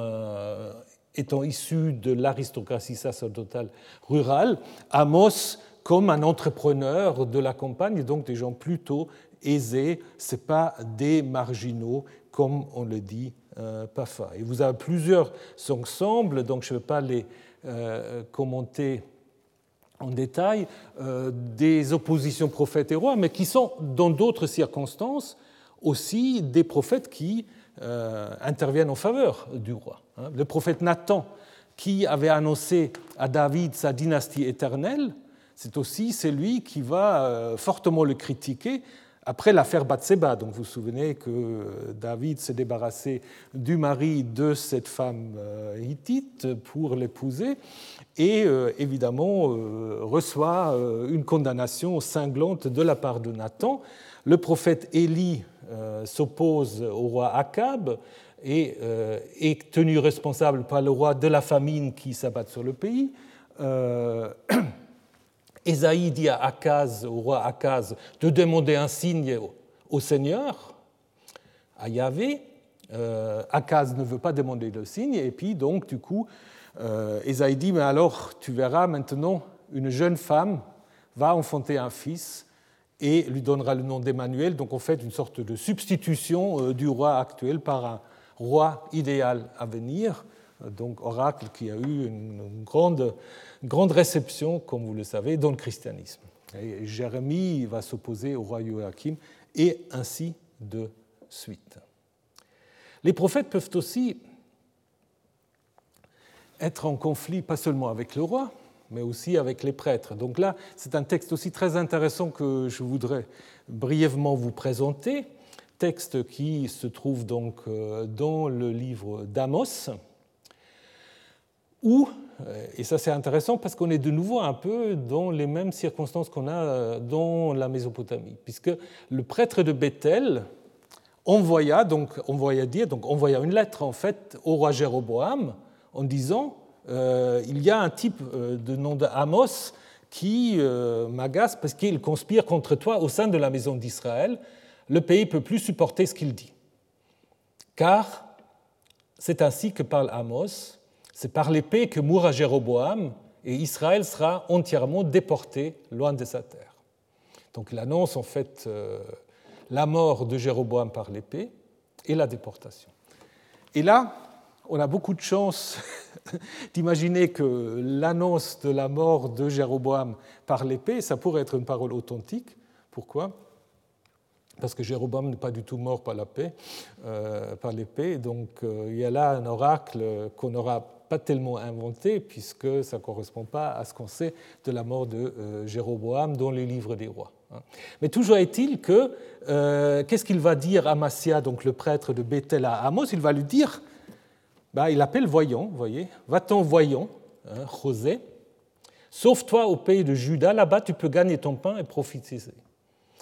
B: étant issu de l'aristocratie sacerdotale rurale. Amos comme un entrepreneur de la campagne, donc des gens plutôt aisés, ce pas des marginaux comme on le dit euh, parfois. Et vous avez plusieurs ensembles, donc je ne vais pas les euh, commenter en détail, euh, des oppositions prophètes et rois, mais qui sont dans d'autres circonstances aussi des prophètes qui interviennent en faveur du roi. Hein. Le prophète Nathan, qui avait annoncé à David sa dynastie éternelle, c'est aussi celui qui va euh, fortement le critiquer après l'affaire Batseba. Donc vous vous souvenez que David s'est débarrassé du mari de cette femme euh, hittite pour l'épouser et euh, évidemment reçoit une condamnation cinglante de la part de Nathan. Le prophète Élie s'oppose au roi Akab et est tenu responsable par le roi de la famine qui s'abat sur le pays. Esaïe dit à Akaz, au roi Akaz, de demander un signe au Seigneur, à Yahvé. Euh, Akaz ne veut pas demander le signe, et puis donc, du coup, euh, dit Mais alors, tu verras maintenant, une jeune femme va enfanter un fils et lui donnera le nom d'Emmanuel. Donc, en fait, une sorte de substitution euh, du roi actuel par un roi idéal à venir. Donc, oracle qui a eu une grande, grande réception, comme vous le savez, dans le christianisme. Jérémie va s'opposer au roi Joachim, et ainsi de suite. Les prophètes peuvent aussi être en conflit pas seulement avec le roi, mais aussi avec les prêtres. Donc là, c'est un texte aussi très intéressant que je voudrais brièvement vous présenter, texte qui se trouve donc euh, dans le livre d'Amos, où, et ça c'est intéressant parce qu'on est de nouveau un peu dans les mêmes circonstances qu'on a euh, dans la Mésopotamie, puisque le prêtre de Bethel envoya, donc envoya dire, donc envoya une lettre en fait au roi Jéroboam en disant euh, il y a un type de nom d'Amos qui m'agace parce qu'il conspire contre toi au sein de la maison d'Israël. Le pays peut plus supporter ce qu'il dit, car c'est ainsi que parle Amos c'est par l'épée que mourra Jéroboam et Israël sera entièrement déporté loin de sa terre. Donc il annonce en fait euh, la mort de Jéroboam par l'épée et la déportation. Et là, on a beaucoup de chance d'imaginer que l'annonce de la mort de Jéroboam par l'épée, ça pourrait être une parole authentique. Pourquoi? Parce que Jéroboam n'est pas du tout mort par l'épée. Euh, par l'épée. Donc euh, il y a là un oracle qu'on n'aura pas tellement inventé, puisque ça ne correspond pas à ce qu'on sait de la mort de euh, Jéroboam dans les livres des rois. Hein. Mais toujours est-il que, qu'est-ce qu'il va dire Amasia, donc le prêtre de Bethel à Amos? Il va lui dire, bah, il appelle voyant, voyez, va-t'en voyant, hein, José, sauve-toi au pays de Juda, là-bas tu peux gagner ton pain et profiter.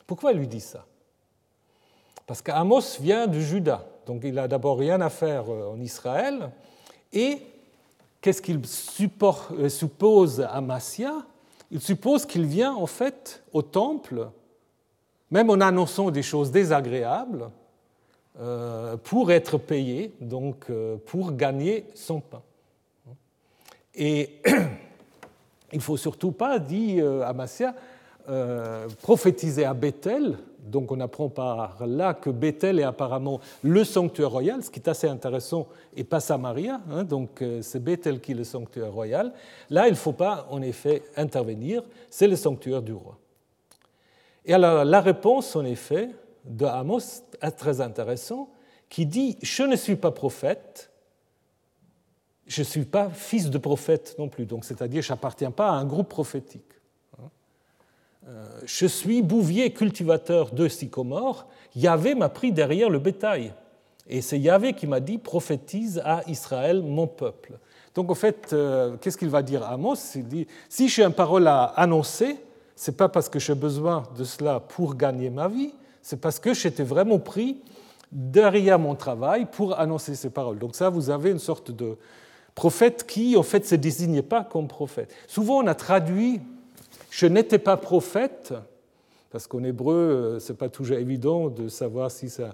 B: Pourquoi il lui dit ça? Parce qu'Amos vient de Juda, donc il n'a d'abord rien à faire euh, en Israël. Et qu'est-ce qu'il euh, suppose à Massia? Il suppose qu'il vient en fait au temple, même en annonçant des choses désagréables, euh, pour être payé, donc pour gagner son pain. Et il ne faut surtout pas, dit Amasia, prophétiser à Bethel donc on apprend par là que Bethel est apparemment le sanctuaire royal, ce qui est assez intéressant, et pas Samaria, hein, donc euh, c'est Bethel qui est le sanctuaire royal. Là, il ne faut pas en effet intervenir, c'est le sanctuaire du roi. Et alors la réponse en effet de Amos est très intéressante, qui dit Je ne suis pas prophète, je ne suis pas fils de prophète non plus, donc c'est-à-dire je n'appartiens pas à un groupe prophétique. Euh, je suis bouvier cultivateur de sycomore, Yahvé m'a pris derrière le bétail. Et c'est Yahvé qui m'a dit prophétise à Israël, mon peuple. Donc en fait, euh, qu'est-ce qu'il va dire à Amos? Il dit si j'ai une parole à annoncer, c'est pas parce que j'ai besoin de cela pour gagner ma vie, c'est parce que j'étais vraiment pris derrière mon travail pour annoncer ces paroles. Donc ça, vous avez une sorte de prophète qui, en fait, se désigne pas comme prophète. Souvent, on a traduit je n'étais pas prophète, parce qu'en hébreu, euh, ce n'est pas toujours évident de savoir si c'est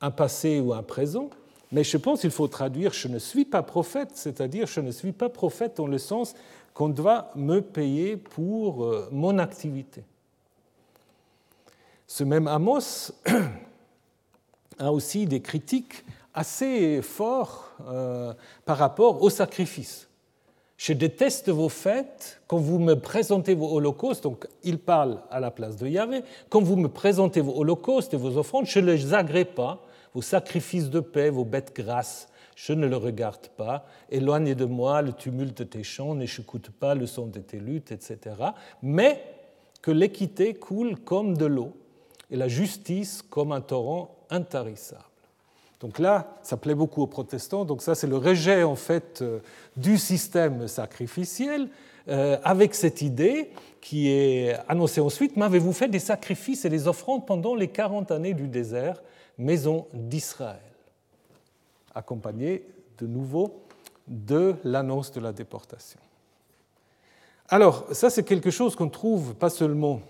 B: un passé ou un présent, mais je pense qu'il faut traduire je ne suis pas prophète, c'est-à-dire je ne suis pas prophète dans le sens qu'on doit me payer pour euh, mon activité. Ce même Amos a aussi des critiques assez fortes euh, par rapport au sacrifice. Je déteste vos fêtes quand vous me présentez vos holocaustes, donc il parle à la place de Yahvé, quand vous me présentez vos holocaustes et vos offrandes, je ne les agrée pas, vos sacrifices de paix, vos bêtes grasses, je ne le regarde pas, éloignez de moi le tumulte de tes chants, n'écoute pas le son de tes luttes, etc. Mais que l'équité coule comme de l'eau et la justice comme un torrent intarissable. Donc là, ça plaît beaucoup aux protestants. Donc ça, c'est le rejet en fait euh, du système sacrificiel, euh, avec cette idée qui est annoncée ensuite m'avez-vous fait des sacrifices et des offrandes pendant les 40 années du désert, maison d'Israël? Accompagné de nouveau de l'annonce de la déportation. Alors, ça, c'est quelque chose qu'on trouve pas seulement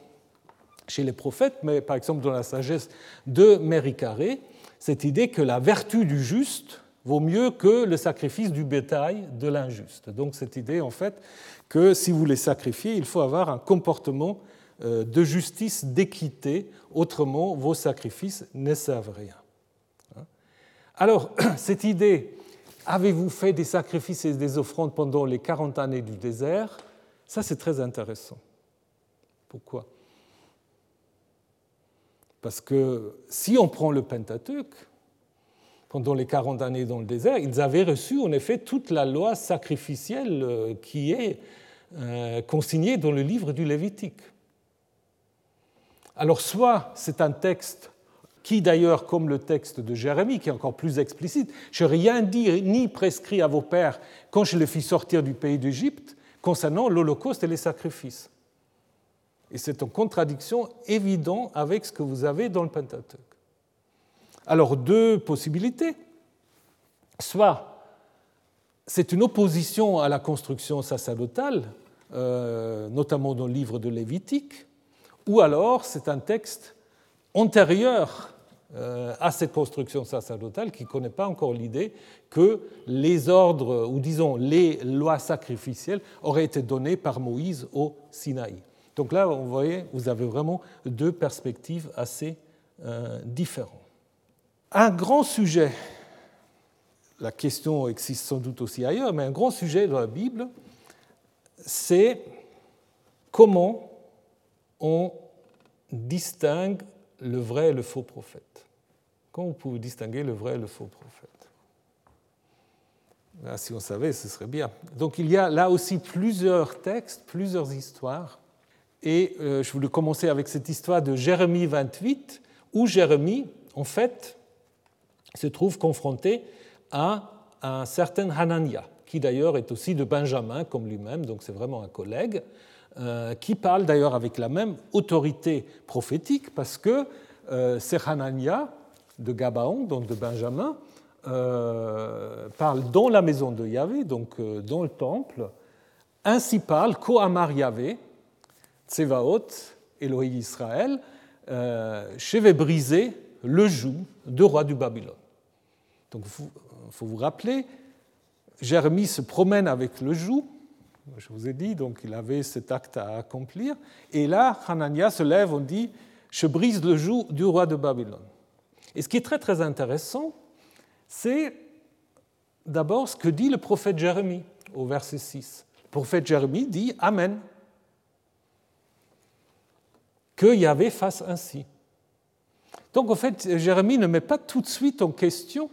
B: chez les prophètes, mais par exemple dans la sagesse de Méricaré, cette idée que la vertu du juste vaut mieux que le sacrifice du bétail de l'injuste. Donc cette idée, en fait, que si vous voulez sacrifier, il faut avoir un comportement euh, de justice, d'équité, autrement vos sacrifices ne servent rien. Hein? Alors, cette idée, avez-vous fait des sacrifices et des offrandes pendant les 40 années du désert? Ça, c'est très intéressant. Pourquoi? Parce que si on prend le Pentateuque, pendant les 40 années dans le désert, ils avaient reçu en effet toute la loi sacrificielle euh, qui est euh, consignée dans le livre du Lévitique. Alors soit c'est un texte qui d'ailleurs, comme le texte de Jérémie, qui est encore plus explicite, je n'ai rien dit ni prescrit à vos pères quand je les fis sortir du pays d'Égypte concernant l'Holocauste et les sacrifices. Et c'est en contradiction évidente avec ce que vous avez dans le Pentateuque. Alors deux possibilités. Soit c'est une opposition à la construction sacerdotale, euh, notamment dans le livre de Lévitique, ou alors c'est un texte antérieur euh, à cette construction sacerdotale qui ne connaît pas encore l'idée que les ordres, ou disons les lois sacrificielles, auraient été données par Moïse au Sinaï. Donc là, vous voyez, vous avez vraiment deux perspectives assez euh, différentes. Un grand sujet, la question existe sans doute aussi ailleurs, mais un grand sujet dans la Bible, c'est comment on distingue le vrai et le faux prophète. Comment vous pouvez distinguer le vrai et le faux prophète? Si on savait, ce serait bien. Donc il y a là aussi plusieurs textes, plusieurs histoires. Et euh, je voulais commencer avec cette histoire de Jérémie 28, où Jérémie, en fait, se trouve confronté à un certain Hanania, qui d'ailleurs est aussi de Benjamin, comme lui-même, donc c'est vraiment un collègue. Euh, qui parle d'ailleurs avec la même autorité prophétique, parce que euh, c'est Hanania de Gabaon, donc de Benjamin, euh, parle dans la maison de Yahvé, donc dans le temple, ainsi parle Kohamar Yahvé, Tsevaot, Elohim Israël, je vais briser le joug du roi du Babylone. Donc il faut vous rappeler, Jérémie se promène avec le joug, je vous ai dit, donc il avait cet acte à accomplir. Et là, Hanania se lève, on dit Je brise le joug du roi de Babylone. Et ce qui est très très intéressant, c'est d'abord ce que dit le prophète Jérémie au verset 6. Le prophète Jérémie dit Amen. Que Yahvé fasse ainsi. Donc en fait, Jérémie ne met pas tout de suite en question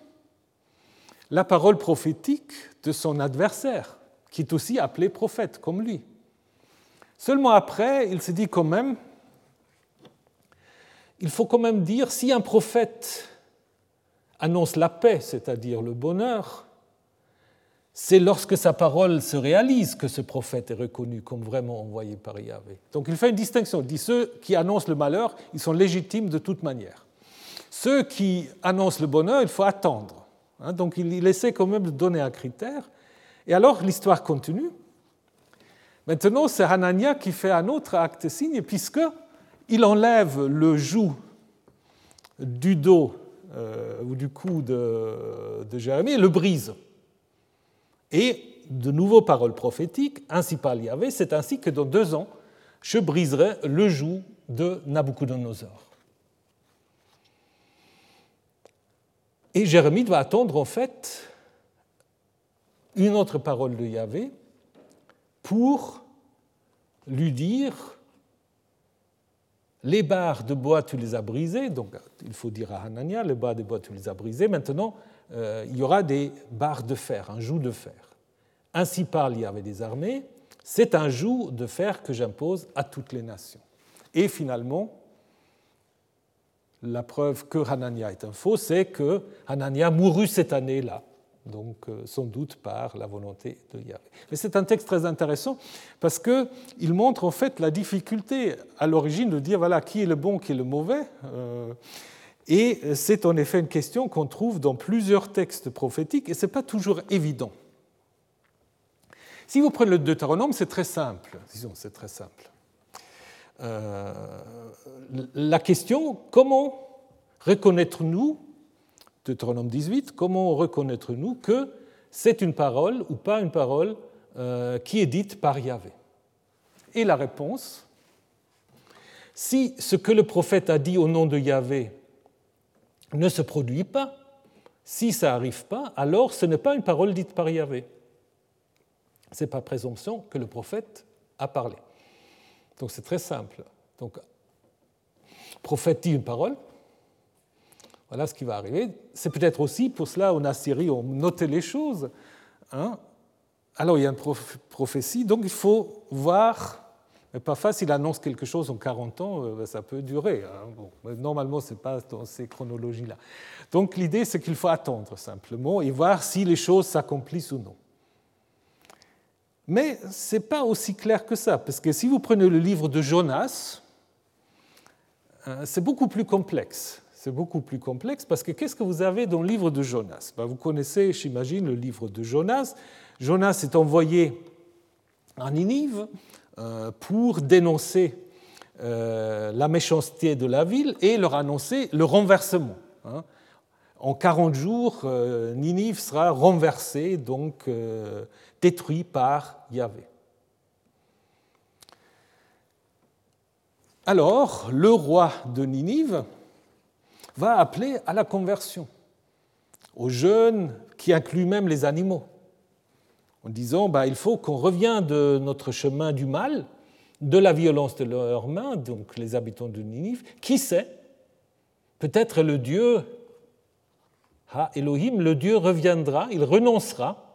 B: la parole prophétique de son adversaire qui est aussi appelé prophète, comme lui. Seulement après, il se dit quand même, il faut quand même dire, si un prophète annonce la paix, c'est-à-dire le bonheur, c'est lorsque sa parole se réalise que ce prophète est reconnu comme vraiment envoyé par Yahvé. Donc il fait une distinction. Il dit ceux qui annoncent le malheur, ils sont légitimes de toute manière. Ceux qui annoncent le bonheur, il faut attendre. Hein, donc il essaie quand même de donner un critère. Et alors l'histoire continue. Maintenant, c'est Hanania qui fait un autre acte signe, puisqu'il enlève le joug du dos euh, ou du cou de, de Jérémie et le brise. Et de nouveaux paroles prophétiques, ainsi par Yahvé, c'est ainsi que dans deux ans, je briserai le joug de Nabucodonosor. Et Jérémie doit attendre en fait une autre parole de Yahvé pour lui dire les barres de bois, tu les as brisées, donc il faut dire à Hanania, les barres de bois, tu les as brisées, maintenant euh, il y aura des barres de fer, un joug de fer. Ainsi parle Yahvé des armées, c'est un joug de fer que j'impose à toutes les nations. Et finalement, la preuve que Hanania est un faux, c'est que Hanania mourut cette année-là donc euh, sans doute par la volonté de Yahvé. Mais c'est un texte très intéressant parce qu'il montre en fait la difficulté à l'origine de dire voilà qui est le bon, qui est le mauvais. Euh, et c'est en effet une question qu'on trouve dans plusieurs textes prophétiques et ce n'est pas toujours évident. Si vous prenez le Deutéronome, c'est très simple. Disons, c'est très simple. Euh, la question, comment reconnaître-nous, Deutéronome 18, comment reconnaître-nous que c'est une parole ou pas une parole euh, qui est dite par Yahvé? Et la réponse, si ce que le prophète a dit au nom de Yahvé ne se produit pas, si ça n'arrive pas, alors ce n'est pas une parole dite par Yahvé. C'est par présomption que le prophète a parlé. Donc c'est très simple. Donc, prophète dit une parole, voilà ce qui va arriver. C'est peut-être aussi pour cela en Assyrie on notait les choses. Hein. Alors il y a une prophétie, donc il faut voir. Parfois, s'il annonce quelque chose en 40 ans, euh, ben, ça peut durer. Hein. normalement, ce n'est pas dans ces chronologies-là. Donc l'idée, c'est qu'il faut attendre simplement et voir si les choses s'accomplissent ou non. Mais ce n'est pas aussi clair que ça, parce que si vous prenez le livre de Jonas, euh, c'est beaucoup plus complexe. C'est beaucoup plus complexe parce que qu'est-ce que vous avez dans le livre de Jonas? Ben, Vous connaissez, j'imagine, le livre de Jonas. Jonas est envoyé en Ninive pour dénoncer euh, la méchanceté de la ville et leur annoncer le renversement. Hein. En 40 jours, Ninive sera renversée, donc détruit par Yahvé. Alors, le roi de Ninive va appeler à la conversion, aux jeunes qui incluent même les animaux, en disant bah, il faut qu'on revienne de notre chemin du mal, de la violence de leurs mains, donc les habitants de Ninive. Qui sait? Peut-être le Dieu, Ha Elohim, le Dieu reviendra, il renoncera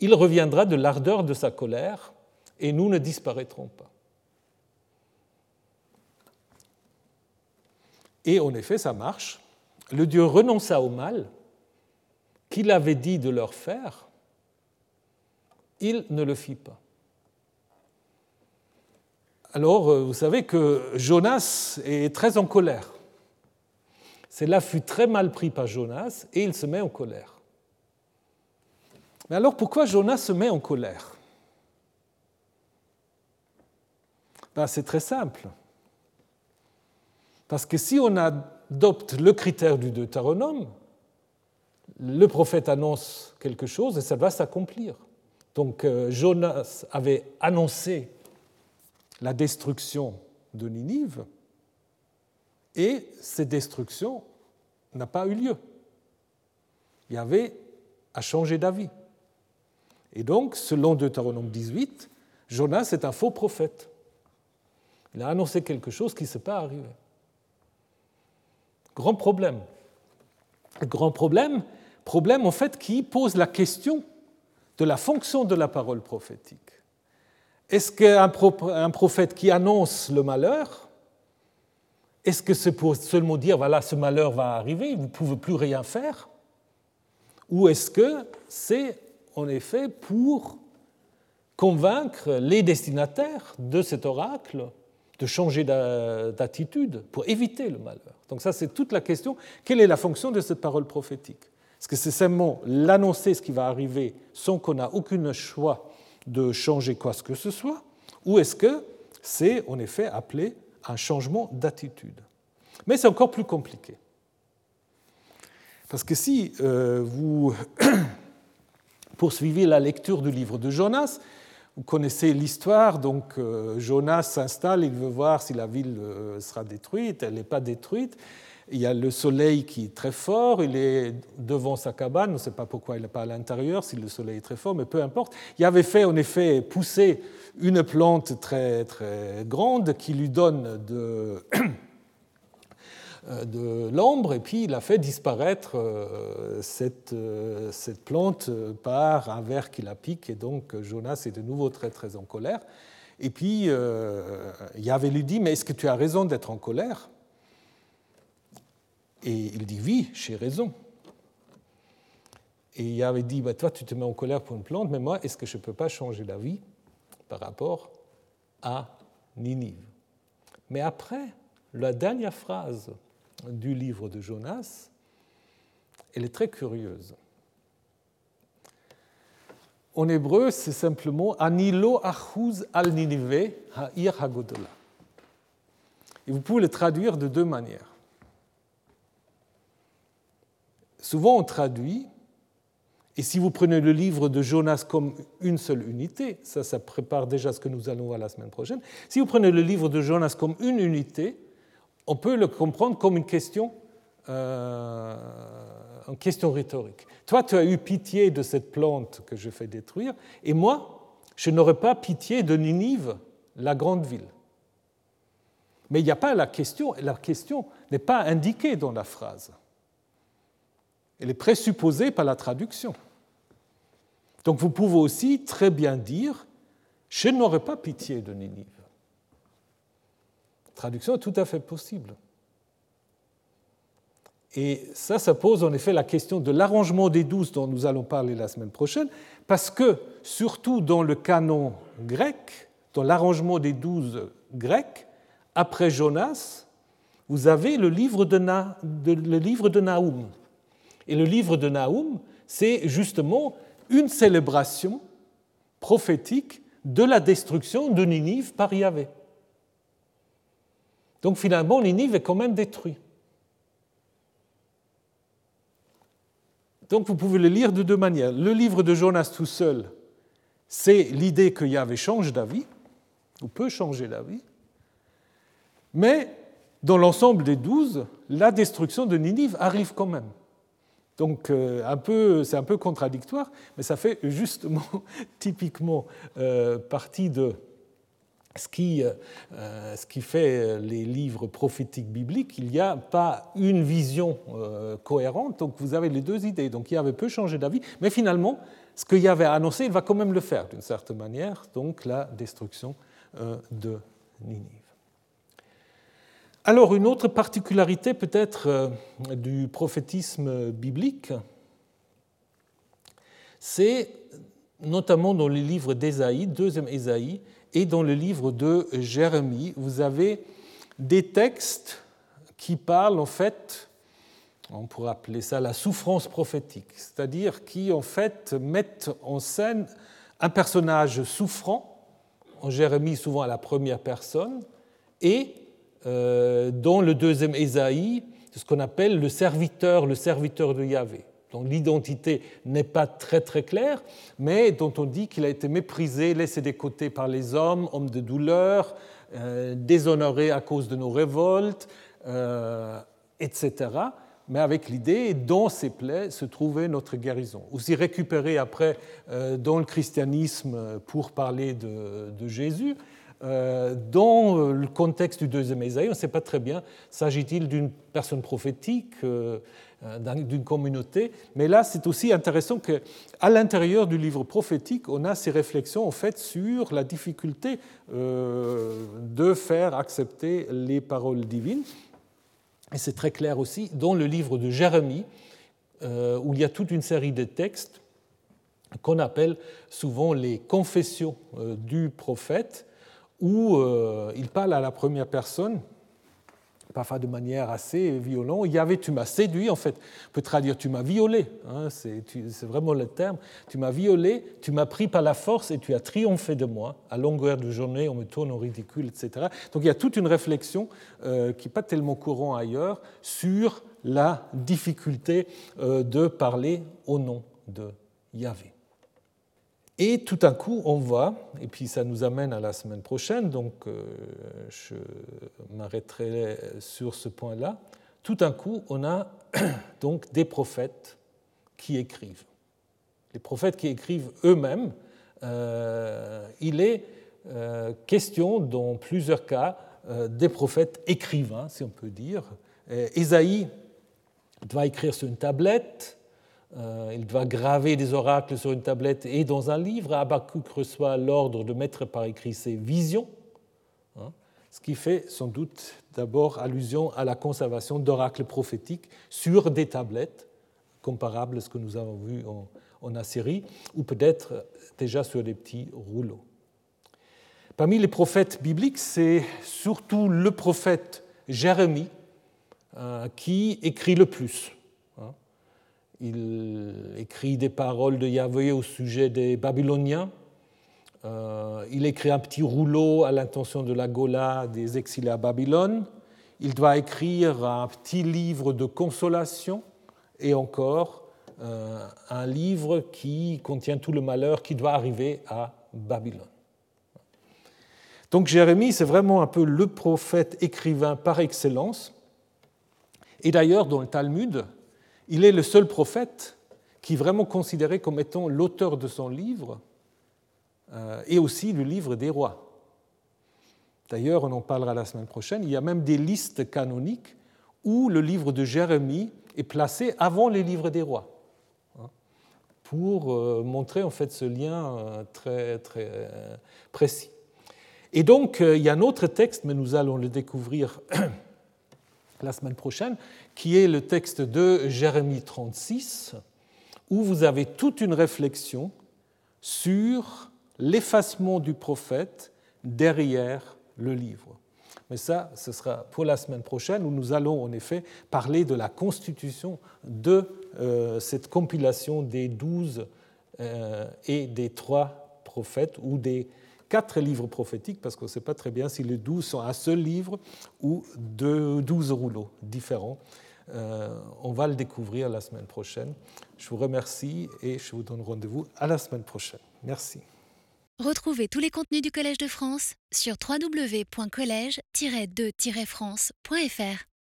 B: il reviendra de l'ardeur de sa colère et nous ne disparaîtrons pas. Et en effet, ça marche. Le Dieu renonça au mal qu'il avait dit de leur faire, il ne le fit pas. Alors, euh, vous savez que Jonas est très en colère. Cela fut très mal pris par Jonas et il se met en colère. Mais alors pourquoi Jonas se met en colère? Ben, C'est très simple. Parce que si on adopte le critère du Deutéronome, le prophète annonce quelque chose et ça va s'accomplir. Donc euh, Jonas avait annoncé la destruction de Ninive et cette destruction n'a pas eu lieu. Il y avait à changer d'avis. Et donc, selon Deutéronome 18, Jonas est un faux prophète. Il a annoncé quelque chose qui ne s'est pas arrivé. Grand problème. Grand problème, problème en fait qui pose la question de la fonction de la parole prophétique. Est-ce qu'un prophète qui annonce le malheur, est-ce que c'est pour seulement dire voilà, ce malheur va arriver, vous ne pouvez plus rien faire? Ou est-ce que c'est en effet pour convaincre les destinataires de cet oracle de changer d'attitude pour éviter le malheur? Donc ça, c'est toute la question. Quelle est la fonction de cette parole prophétique? Est-ce que c'est simplement l'annoncer ce qui va arriver sans qu'on ait aucun choix de changer quoi que ce soit Ou est-ce que c'est en effet appelé un changement d'attitude Mais c'est encore plus compliqué. Parce que si euh, vous poursuivez la lecture du livre de Jonas. Vous connaissez l'histoire, donc euh, Jonas s'installe, il veut voir si la ville euh, sera détruite, elle n'est pas détruite. Il y a le soleil qui est très fort, il est devant sa cabane, on ne sait pas pourquoi il n'est pas à l'intérieur, si le soleil est très fort, mais peu importe. Il avait fait en effet pousser une plante très, très grande qui lui donne de Euh, l'ombre, et puis il a fait disparaître euh, cette, euh, cette plante par un ver qui la pique, et donc Jonas est de nouveau très très en colère. Et puis Yahvé lui dit, mais est-ce que tu as raison d'être en colère? Et il dit, oui, j'ai raison. Et Yahvé dit, bah, toi tu te mets en colère pour une plante, mais moi, est-ce que je ne peux pas changer la vie par rapport à Ninive? Mais après, la dernière phrase du livre de Jonas, elle est très curieuse. en hébreu, c'est simplement Anilo achuz al Ninive ha'ir hagodola. Et vous pouvez le traduire de deux manières. Souvent, on traduit, et si vous prenez le livre de Jonas comme une seule unité, ça, ça prépare déjà ce que nous allons voir la semaine prochaine, si vous prenez le livre de Jonas comme une unité, on peut le comprendre comme une question, euh, une question rhétorique. Toi, tu as eu pitié de cette plante que je fais détruire, et moi, je n'aurais pas pitié de Ninive, la grande ville. Mais il n'y a pas la question, la question n'est pas indiquée dans la phrase. Elle est présupposée par la traduction. Donc vous pouvez aussi très bien dire Je n'aurais pas pitié de Ninive. Traduction est tout à fait possible. Et ça, ça pose en effet la question de l'arrangement des douze dont nous allons parler la semaine prochaine, parce que, surtout dans le canon grec, dans l'arrangement des douze grecs, après Jonas, vous avez le livre de, le livre de Naoum. Et le livre de Naoum, c'est justement une célébration prophétique de la destruction de Ninive par Yahvé. Donc finalement, Ninive est quand même détruit. Donc vous pouvez le lire de deux manières. Le livre de Jonas tout seul, c'est l'idée que Yahvé change d'avis, ou peut changer d'avis, mais dans l'ensemble des douze, la destruction de Ninive arrive quand même. Donc euh, c'est un peu contradictoire, mais ça fait justement typiquement euh, partie de ce qui, euh, ce qui, fait les livres prophétiques bibliques. Il n'y a pas une vision cohérente, donc vous avez les deux idées. Donc il y avait peu changé d'avis, mais finalement, ce qu'il y avait annoncé, il va quand même le faire d'une certaine manière, donc la destruction de Ninive. Alors une autre particularité peut-être euh, du prophétisme biblique, c'est notamment dans les livres d'Ésaïe, deuxième Ésaïe, et dans le livre de Jérémie, vous avez des textes qui parlent en fait, on pourrait appeler ça la souffrance prophétique, c'est-à-dire qui en fait mettent en scène un personnage souffrant, en Jérémie souvent à la première personne, et dans le deuxième Ésaïe, ce qu'on appelle le serviteur, le serviteur de Yahvé, dont l'identité n'est pas très très claire, mais dont on dit qu'il a été méprisé, laissé de côté par les hommes, homme de douleur, euh, déshonoré à cause de nos révoltes, euh, etc. Mais avec l'idée, dans ces plaies se trouvait notre guérison. Aussi récupéré après dans le christianisme pour parler de, Jésus, euh, dans euh, le contexte du deuxième Ésaïe, on ne sait pas très bien, s'agit-il d'une personne prophétique, euh, d'une communauté, mais là c'est aussi intéressant qu'à l'intérieur du livre prophétique, on a ces réflexions en fait sur la difficulté de faire accepter les paroles divines. Et c'est très clair aussi dans le livre de Jérémie, où il y a toute une série de textes qu'on appelle souvent les confessions du prophète, où euh, il parle à la première personne, parfois de manière assez violente. Yahvé, tu m'as séduit, en fait. On peut traduire tu m'as violé, hein, c'est vraiment le terme. Tu m'as violé, tu m'as pris par la force et tu as triomphé de moi. À longueur de journée, on me tourne au ridicule, etc. Donc il y a toute une réflexion euh, qui n'est pas tellement courant ailleurs sur la difficulté euh, de parler au nom de Yahvé. Et tout d'un coup, on voit, et puis ça nous amène à la semaine prochaine, donc euh, je m'arrêterai sur ce point-là, tout d'un coup, on a donc des prophètes qui écrivent. Les prophètes qui écrivent eux-mêmes, euh, il est euh, question dans plusieurs cas des prophètes écrivains, si on peut dire. Ésaïe doit écrire sur une tablette, il doit graver des oracles sur une tablette et dans un livre. Habakkuk reçoit l'ordre de mettre par écrit ses visions, hein, ce qui fait sans doute d'abord allusion à la conservation d'oracles prophétiques sur des tablettes, comparables à ce que nous avons vu en, en Assyrie, ou peut-être déjà sur des petits rouleaux. Parmi les prophètes bibliques, c'est surtout le prophète Jérémie euh, qui écrit le plus Il écrit des paroles de Yahvé au sujet des Babyloniens. Euh, il écrit un petit rouleau à l'intention de la Gola des exilés à Babylone. Il doit écrire un petit livre de consolation et encore euh, un livre qui contient tout le malheur qui doit arriver à Babylone. Donc Jérémie, c'est vraiment un peu le prophète écrivain par excellence. Et d'ailleurs, dans le Talmud, il est le seul prophète qui est vraiment considéré comme étant l'auteur de son livre euh, et aussi le livre des rois. D'ailleurs, on en parlera la semaine prochaine, il y a même des listes canoniques où le livre de Jérémie est placé avant les livres des rois, hein, pour euh, montrer en fait ce lien euh, très, très précis. Et donc, il y a un autre texte, mais nous allons le découvrir la semaine prochaine, qui est le texte de Jérémie 36, où vous avez toute une réflexion sur l'effacement du prophète derrière le livre. Mais ça, ce sera pour la semaine prochaine, où nous allons en effet parler de la constitution de euh, cette compilation des douze euh, et des trois prophètes, ou des quatre livres prophétiques, parce qu'on ne sait pas très bien si les douze sont un seul livre ou deux, douze rouleaux différents. Euh, on va le découvrir la semaine prochaine. Je vous remercie et je vous donne rendez-vous à la semaine prochaine. Merci.
A: Retrouvez tous les contenus du Collège de France sur www.colège-2-france.fr.